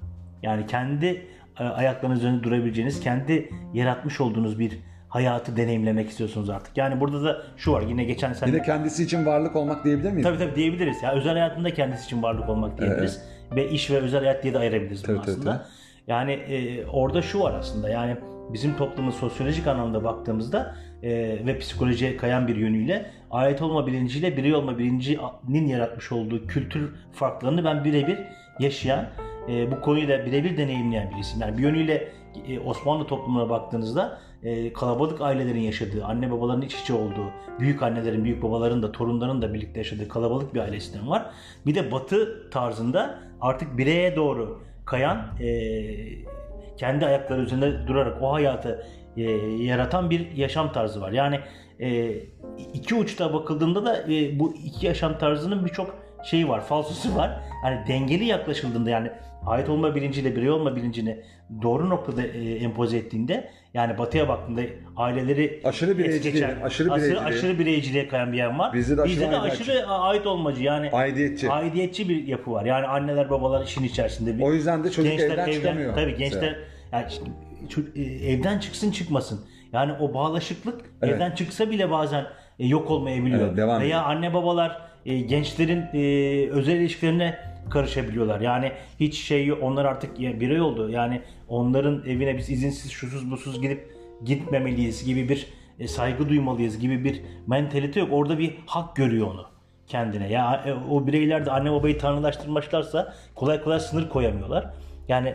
Yani kendi e, ayaklarınız üzerinde durabileceğiniz, kendi yaratmış olduğunuz bir hayatı deneyimlemek istiyorsunuz artık. Yani burada da şu var yine geçen sene Bir de kendisi için varlık olmak diyebilir miyiz? Tabii tabii diyebiliriz. Ya özel hayatında kendisi için varlık olmak diyebiliriz. Ve iş ve özel hayat diye de ayırabiliriz Tabii, tabii, aslında. tabii. Yani e, orada şu var aslında. Yani bizim toplumun sosyolojik anlamda baktığımızda e, ve psikolojiye kayan bir yönüyle ait olma bilinciyle birey olma bilincinin yaratmış olduğu kültür farklarını ben birebir yaşayan, e, bu konuyla birebir deneyimleyen birisiyim. Yani bir yönüyle e, Osmanlı toplumuna baktığınızda e, kalabalık ailelerin yaşadığı, anne babaların iç içe olduğu, büyük annelerin, büyük babaların da torunların da birlikte yaşadığı kalabalık bir aile sistemi var. Bir de batı tarzında artık bireye doğru kayan, e, kendi ayakları üzerinde durarak o hayatı e, yaratan bir yaşam tarzı var. Yani e, iki uçta bakıldığında da e, bu iki yaşam tarzının birçok şeyi var, falsosu var. Hani dengeli yaklaşıldığında yani ait olma bilinciyle birey olma bilincini doğru noktada e, empoze ettiğinde yani batıya baktığında aileleri Aşırı bireyciliğe, geçen, aşırı aşırı, bireyciliğe. aşırı bireyciliğe kayan bir yan var. Bizde de aşırı Bizde de aidiyetçi. aşırı ait olmacı yani Aidiyetçi. aidiyetçi bir yapı var. Yani anneler babalar işin içerisinde. Bir O yüzden de çocuk evden çıkamıyor Tabii gençler yani e, evden çıksın çıkmasın. Yani o bağlaşıklık Evet. evden çıksa bile bazen e, yok olmayabiliyor. Evet, devam Veya ediyor. anne babalar e, gençlerin özel ilişkilerine karışabiliyorlar. Yani hiç şey yok. Onlar artık birey oldu. Yani onların evine biz izinsiz şusuz busuz gidip gitmemeliyiz gibi bir e, saygı duymalıyız gibi bir mentalite yok. Orada bir hak görüyor onu kendine. Ya e, o bireyler de anne babayı tanrılaştırmışlarsa kolay kolay sınır koyamıyorlar. Yani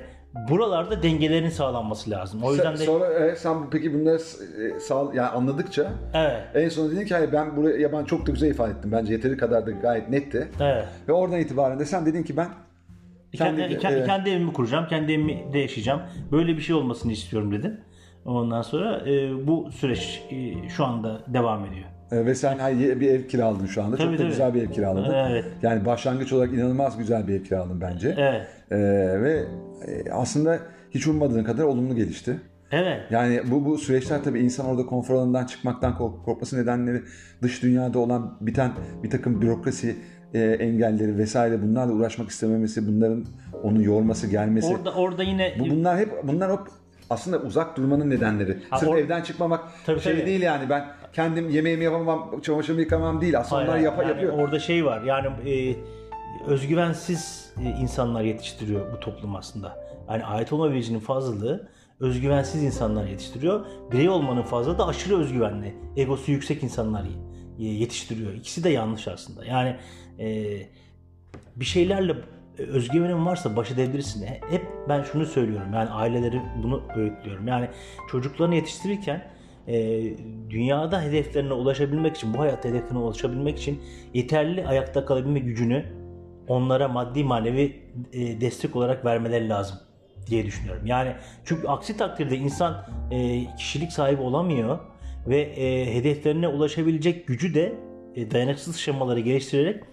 buralarda dengelerin sağlanması lazım. O yüzden de Sonra e, sen peki bunları e, sağ, yani anladıkça evet. en son dedin ki hayır ben buraya ya ben çok da güzel ifade ettim. Bence yeteri kadar da gayet netti. Evet. Ve oradan itibaren de sen dedin ki ben Kendi, kendi, kendi, e, kendi evimi kuracağım, kendi evimde yaşayacağım. Böyle bir şey olmasını istiyorum dedim. Ondan sonra e, bu süreç e, şu anda devam ediyor. e, ve sen hayır, bir ev kiraladın şu anda. Tabii, çok da tabii. güzel bir ev kiraladın. Evet. Yani başlangıç olarak inanılmaz güzel bir ev kiraladın bence. Evet. E, ve e, aslında hiç ummadığın kadar olumlu gelişti. Evet. Yani bu bu süreçler tabii insan orada konfor alanından çıkmaktan kork- korkması nedenleri dış dünyada olan biten bir takım bürokrasi e, engelleri vesaire bunlarla uğraşmak istememesi, bunların onu yorması, gelmesi. Orada orada yine Bu bunlar hep bunlar hep aslında uzak durmanın nedenleri. Ha, Sırf or- evden çıkmamak Tabii, şey tabii. değil yani ben kendim yemeğimi yapamam, çamaşırımı yıkamam değil. Aslında onlar Hayır, yapa, yani yapıyor. Orada şey var. Yani e, özgüvensiz e, insanlar yetiştiriyor bu toplum aslında. Yani ait olma bilincinin fazlalığı özgüvensiz insanlar yetiştiriyor. Birey olmanın fazlalığı da aşırı özgüvenli, egosu yüksek insanlar y- yetiştiriyor. İkisi de yanlış aslında. Yani e, bir şeylerle özgüvenin varsa baş edebilirsin. Hep ben şunu söylüyorum. Yani aileleri bunu öğütlüyorum. Yani çocuklarını yetiştirirken e, dünyada hedeflerine ulaşabilmek için, bu hayatta hedeflerine ulaşabilmek için yeterli ayakta kalabilme gücünü onlara maddi manevi e, destek olarak vermeleri lazım diye düşünüyorum. Yani çünkü aksi takdirde insan e, kişilik sahibi olamıyor ve e, hedeflerine ulaşabilecek gücü de e, dayanıksız şemaları geliştirerek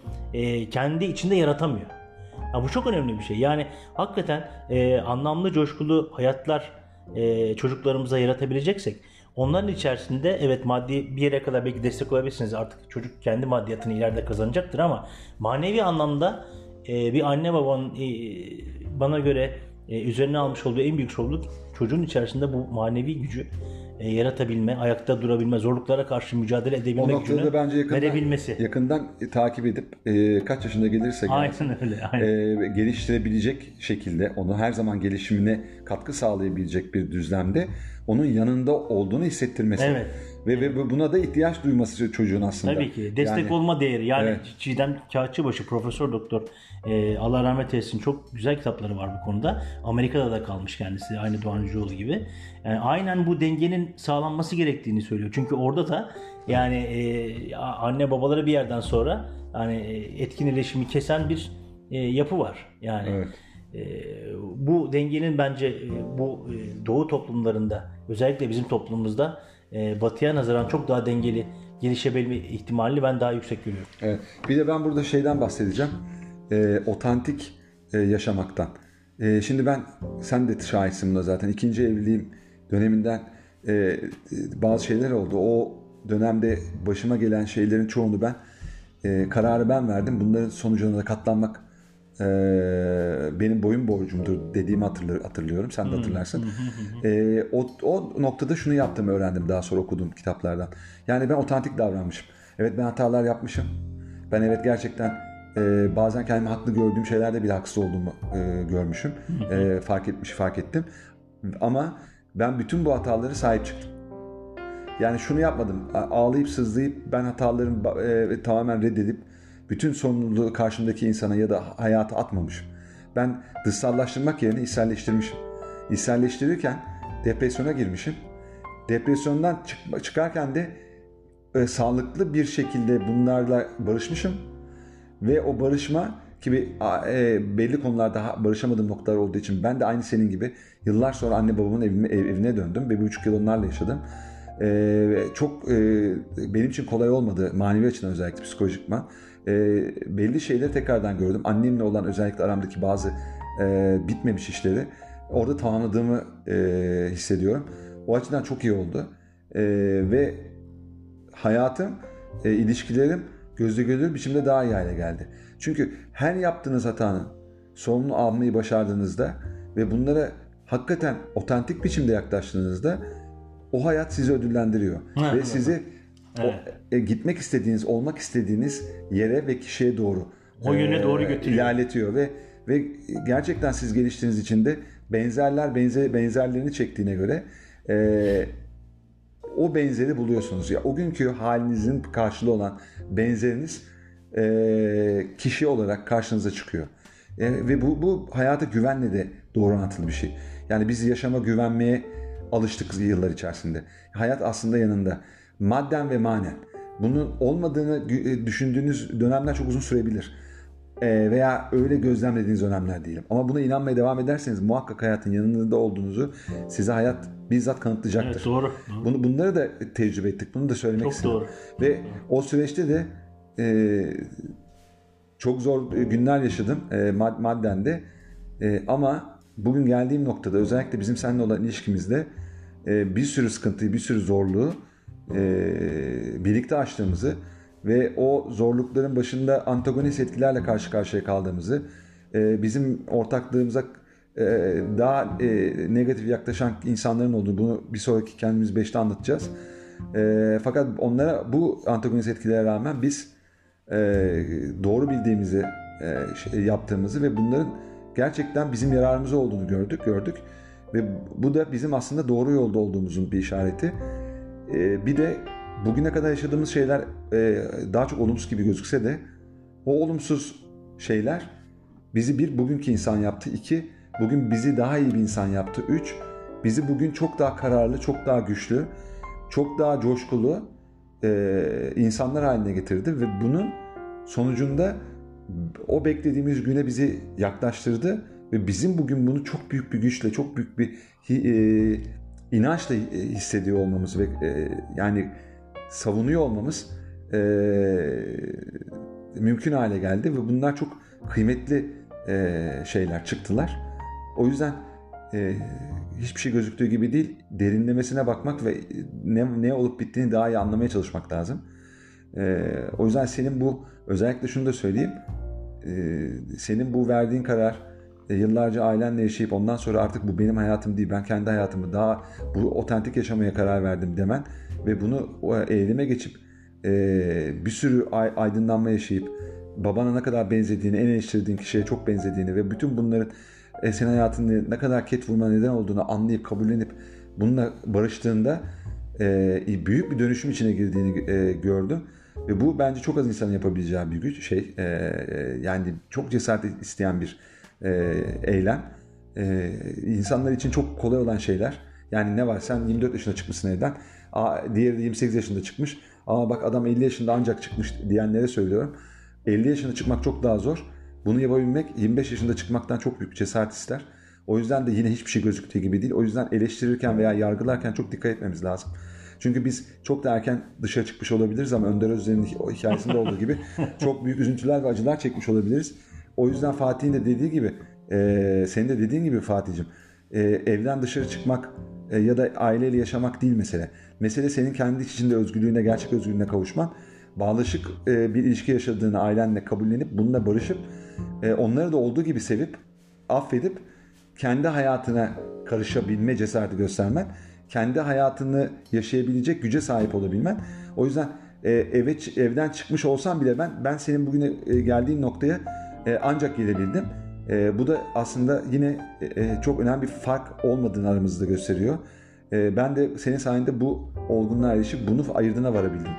kendi içinde yaratamıyor. Ya bu çok önemli bir şey. Yani hakikaten anlamlı, coşkulu hayatlar e, çocuklarımıza yaratabileceksek onların içerisinde evet maddi bir yere kadar belki destek olabilirsiniz. Artık çocuk kendi maddiyatını ileride kazanacaktır ama manevi anlamda e, bir anne babanın e, bana göre e, üzerine almış olduğu en büyük sorumluluk çocuğun içerisinde bu manevi gücü e, yaratabilme, ayakta durabilme, zorluklara karşı mücadele edebilme gücünü bence yakından, verebilmesi. yakından e, takip edip e, kaç yaşında gelirse gelsin, Aynen öyle. Aynen. e, geliştirebilecek şekilde onu her zaman gelişimine katkı sağlayabilecek bir düzlemde onun yanında olduğunu hissettirmesi. Evet. Ve, ve buna da ihtiyaç duyması çocuğun aslında. Tabii ki. Destek Yani- olma değeri. Yani Evet. Çiğdem Kağıtçıbaşı, Profesör Doktor e, Allah rahmet eylesin çok güzel kitapları var bu konuda. Amerika'da da kalmış kendisi aynı Doğan Cüceoğlu gibi. Yani aynen bu dengenin sağlanması gerektiğini söylüyor. Çünkü orada da yani e, anne babaları bir yerden sonra hani e, etkin iletişimi kesen bir e, yapı var. Yani Evet. E, bu dengenin bence e, bu e, doğu toplumlarında özellikle bizim toplumumuzda e, batıya nazaran çok daha dengeli gelişebilme ihtimalini ben daha yüksek görüyorum. Evet. Bir de ben burada şeyden bahsedeceğim. E, otantik e, yaşamaktan. E, şimdi ben, sen de şahitsin buna zaten. İkinci evliliğim döneminden e, bazı şeyler oldu. O dönemde başıma gelen şeylerin çoğunu ben, e, kararı ben verdim. Bunların sonucuna da katlanmak e, benim boyun borcumdur dediğimi hatırlı- hatırlıyorum. Sen de hatırlarsın. E, o, o noktada şunu yaptığımı öğrendim daha sonra okuduğum kitaplardan. Yani ben otantik davranmışım. Evet ben hatalar yapmışım. Ben evet gerçekten e, bazen kendimi haklı gördüğüm şeylerde bile haksız olduğumu e, görmüşüm. E, fark etmiş, fark ettim. Ama ben bütün bu hataları sahip çıktım. Yani şunu yapmadım. Ağlayıp sızlayıp ben hatalarımı e, tamamen reddedip bütün sorumluluğu karşımdaki insana ya da hayata atmamışım. Ben dışsallaştırmak yerine içselleştirmişim. İçselleştirirken depresyona girmişim. Depresyondan çık- çıkarken de e, sağlıklı bir şekilde bunlarla barışmışım. Ve o barışma gibi e, belli konularda barışamadığım noktalar olduğu için ben de aynı senin gibi yıllar sonra anne babamın evime, ev- evine döndüm. ve Bir buçuk yıl onlarla yaşadım. E, çok e, benim için kolay olmadı manevi açıdan özellikle psikolojikman. E, belli şeyleri tekrardan gördüm. Annemle olan özellikle aramdaki bazı e, bitmemiş işleri orada tamamladığımı e, hissediyorum. O açıdan çok iyi oldu. E, ve hayatım, e, ilişkilerim gözle görülür biçimde daha iyi hale geldi. Çünkü her yaptığınız hatanın sorumluluğunu almayı başardığınızda ve bunlara hakikaten otantik biçimde yaklaştığınızda o hayat sizi ödüllendiriyor Ha, ve evet. sizi o, e, gitmek istediğiniz, olmak istediğiniz yere ve kişiye doğru O yöne e, doğru götürüyor. ilerletiyor ve ve gerçekten siz geliştiğiniz için de benzerler benzer benzerlerini çektiğine göre e, o benzeri buluyorsunuz. Ya o günkü halinizin karşılığı olan benzeriniz e, kişi olarak karşınıza çıkıyor. E, ve bu, bu hayata güvenle de doğru orantılı bir şey. Yani biz yaşama güvenmeye alıştık yıllar içerisinde. Hayat aslında yanında. Madden ve manen. Bunun olmadığını e, düşündüğünüz dönemler çok uzun sürebilir. E, veya öyle gözlemlediğiniz dönemler değilim. Ama buna inanmaya devam ederseniz muhakkak hayatın yanında olduğunuzu size hayat bizzat kanıtlayacaktır. Evet doğru. Bunu, bunları da tecrübe ettik. Bunu da söylemek Çok istedim. doğru. Ve o süreçte de e, çok zor günler yaşadım e, mad- madden de. E, ama bugün geldiğim noktada özellikle bizim seninle olan ilişkimizde e, bir sürü sıkıntıyı, bir sürü zorluğu e, birlikte aştığımızı ve o zorlukların başında antagonist etkilerle karşı karşıya kaldığımızı, e, bizim ortaklığımıza e, daha e, negatif yaklaşan insanların olduğunu bunu bir sonraki kendimiz beşte anlatacağız. E, fakat onlara bu antagonist etkilere rağmen biz e, doğru bildiğimizi e, şey, yaptığımızı ve bunların gerçekten bizim yararımıza olduğunu gördük gördük ve bu da bizim aslında doğru yolda olduğumuzun bir işareti. E, bir de bugüne kadar yaşadığımız şeyler e, daha çok olumsuz gibi gözükse de o olumsuz şeyler bizi bir bugünkü insan yaptı. iki bugün bizi daha iyi bir insan yaptı. Üç bizi bugün çok daha kararlı, çok daha güçlü, çok daha coşkulu e, insanlar haline getirdi ve bunun sonucunda o beklediğimiz güne bizi yaklaştırdı ve bizim bugün bunu çok büyük bir güçle, çok büyük bir e, inançla e, hissediyor olmamız ve e, yani savunuyor olmamız e, mümkün hale geldi ve bunlar çok kıymetli şeyler çıktılar. O yüzden hiçbir şey gözüktüğü gibi değil, derinlemesine bakmak ve ne, ne olup bittiğini daha iyi anlamaya çalışmak lazım. O yüzden senin bu, özellikle şunu da söyleyeyim, senin bu verdiğin karar, e, yıllarca ailenle yaşayıp ondan sonra artık bu benim hayatım değil, ben kendi hayatımı daha bu otentik yaşamaya karar verdim demen ve bunu eyleme geçip e, bir sürü ay- aydınlanma yaşayıp babana ne kadar benzediğini, en eleştirdiğin kişiye çok benzediğini ve bütün bunların e, senin hayatında ne kadar ket vurma neden olduğunu anlayıp kabullenip bununla barıştığında büyük bir dönüşüm içine girdiğini gördüm. Ve bu bence çok az insanın yapabileceği bir güç şey. yani çok cesaret isteyen bir e, eylem. E, insanlar için çok kolay olan şeyler. Yani ne var sen 24 yaşında çıkmışsın evden. Aa, diğeri de 28 yaşında çıkmış. Ama bak adam 50 yaşında ancak çıkmış diyenlere söylüyorum. 50 yaşında çıkmak çok daha zor. Bunu yapabilmek 25 yaşında çıkmaktan çok büyük cesaret ister. O yüzden de yine hiçbir şey gözüktüğü gibi değil. O yüzden eleştirirken veya yargılarken çok dikkat etmemiz lazım. Çünkü biz çok da erken dışarı çıkmış olabiliriz ama Önder Özden'in hikayesinde olduğu gibi çok büyük üzüntüler ve acılar çekmiş olabiliriz. O yüzden Fatih'in de dediği gibi, e, senin de dediğin gibi Fatih'cim, e, evden dışarı çıkmak e, ya da aileyle yaşamak değil mesele. Mesele senin kendi içinde özgürlüğüne, gerçek özgürlüğüne kavuşman. Bağlaşık e, bir ilişki yaşadığını ailenle kabullenip bununla barışıp e, onları da olduğu gibi sevip, affedip kendi hayatına karışabilme cesareti göstermen, kendi hayatını yaşayabilecek güce sahip olabilmen. O yüzden e, eve evden çıkmış olsam bile ben ben senin bugüne e, geldiğin noktaya e, ancak gelebildim. E, bu da aslında yine e, çok önemli bir fark olmadığını aramızda gösteriyor. E, ben de senin sayende bu olgunluğa erişip bunu ayırdığına varabildim.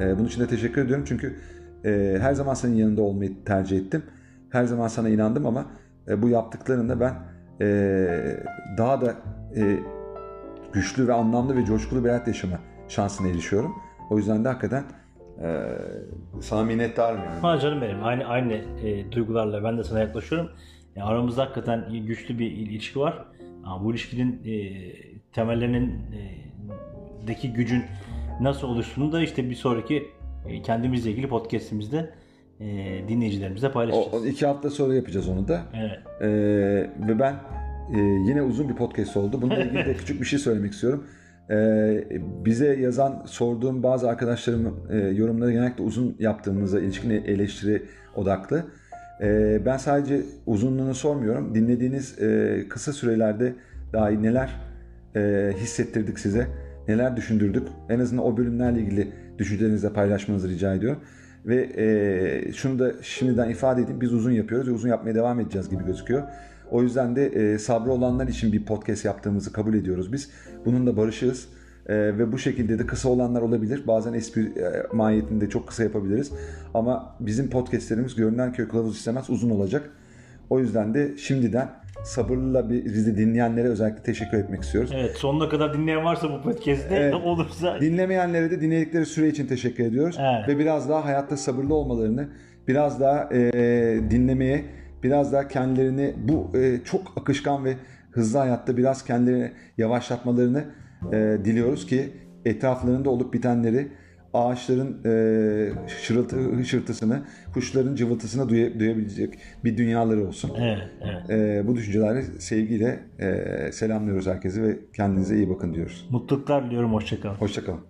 E, bunun için de teşekkür ediyorum çünkü e, her zaman senin yanında olmayı tercih ettim. Her zaman sana inandım ama e, bu yaptıklarında ben e, daha da e, güçlü ve anlamlı ve coşkulu bir hayat yaşama şansına erişiyorum. O yüzden de hakikaten e, sana minnettarım yani. Ha canım benim aynı aynı e, duygularla ben de sana yaklaşıyorum. Yani aramızda hakikaten güçlü bir il- ilişki var. Ama bu ilişkinin e, temellerinin e, deki gücün nasıl oluştuğunu da işte bir sonraki e, kendimizle ilgili podcast'imizde e, dinleyicilerimizle O, paylaşacağız. o iki hafta sonra yapacağız onu da. Evet. E, ve ben e, yine uzun bir podcast oldu. Bununla ilgili de küçük bir şey söylemek istiyorum. E, bize yazan, sorduğum bazı arkadaşlarımın e, yorumları genellikle uzun yaptığımıza ilişkin eleştiri odaklı. E, ben sadece uzunluğunu sormuyorum. Dinlediğiniz e, kısa sürelerde dahi neler e, hissettirdik size, neler düşündürdük. En azından o bölümlerle ilgili düşüncelerinizi paylaşmanızı rica ediyorum. Ve e, şunu da şimdiden ifade edeyim. Biz uzun yapıyoruz ve uzun yapmaya devam edeceğiz gibi gözüküyor. O yüzden de e, sabrı olanlar için bir podcast yaptığımızı kabul ediyoruz biz. Bunun da barışığız. E, ve bu şekilde de kısa olanlar olabilir. Bazen espri e, mahiyetinde çok kısa yapabiliriz. Ama bizim podcastlerimiz görünen köy kılavuz istemez uzun olacak. O yüzden de şimdiden sabırla bir, bizi dinleyenlere özellikle teşekkür etmek istiyoruz. Evet sonuna kadar dinleyen varsa bu podcast'te Evet. olursa Dinlemeyenlere de dinledikleri süre için teşekkür ediyoruz. Evet. Ve biraz daha hayatta sabırlı olmalarını, biraz daha e, dinlemeye, biraz daha kendilerini bu e, çok akışkan ve hızlı hayatta biraz kendilerini yavaşlatmalarını e, diliyoruz ki etraflarında olup bitenleri ağaçların e, şırıltı, hışırtısını, kuşların cıvıltısını duya- duyabilecek bir dünyaları olsun. evet, evet. E, bu düşüncelerle sevgiyle e, selamlıyoruz herkese ve kendinize iyi bakın diyoruz. Mutluluklar diliyorum hoşçakalın. Hoşçakalın.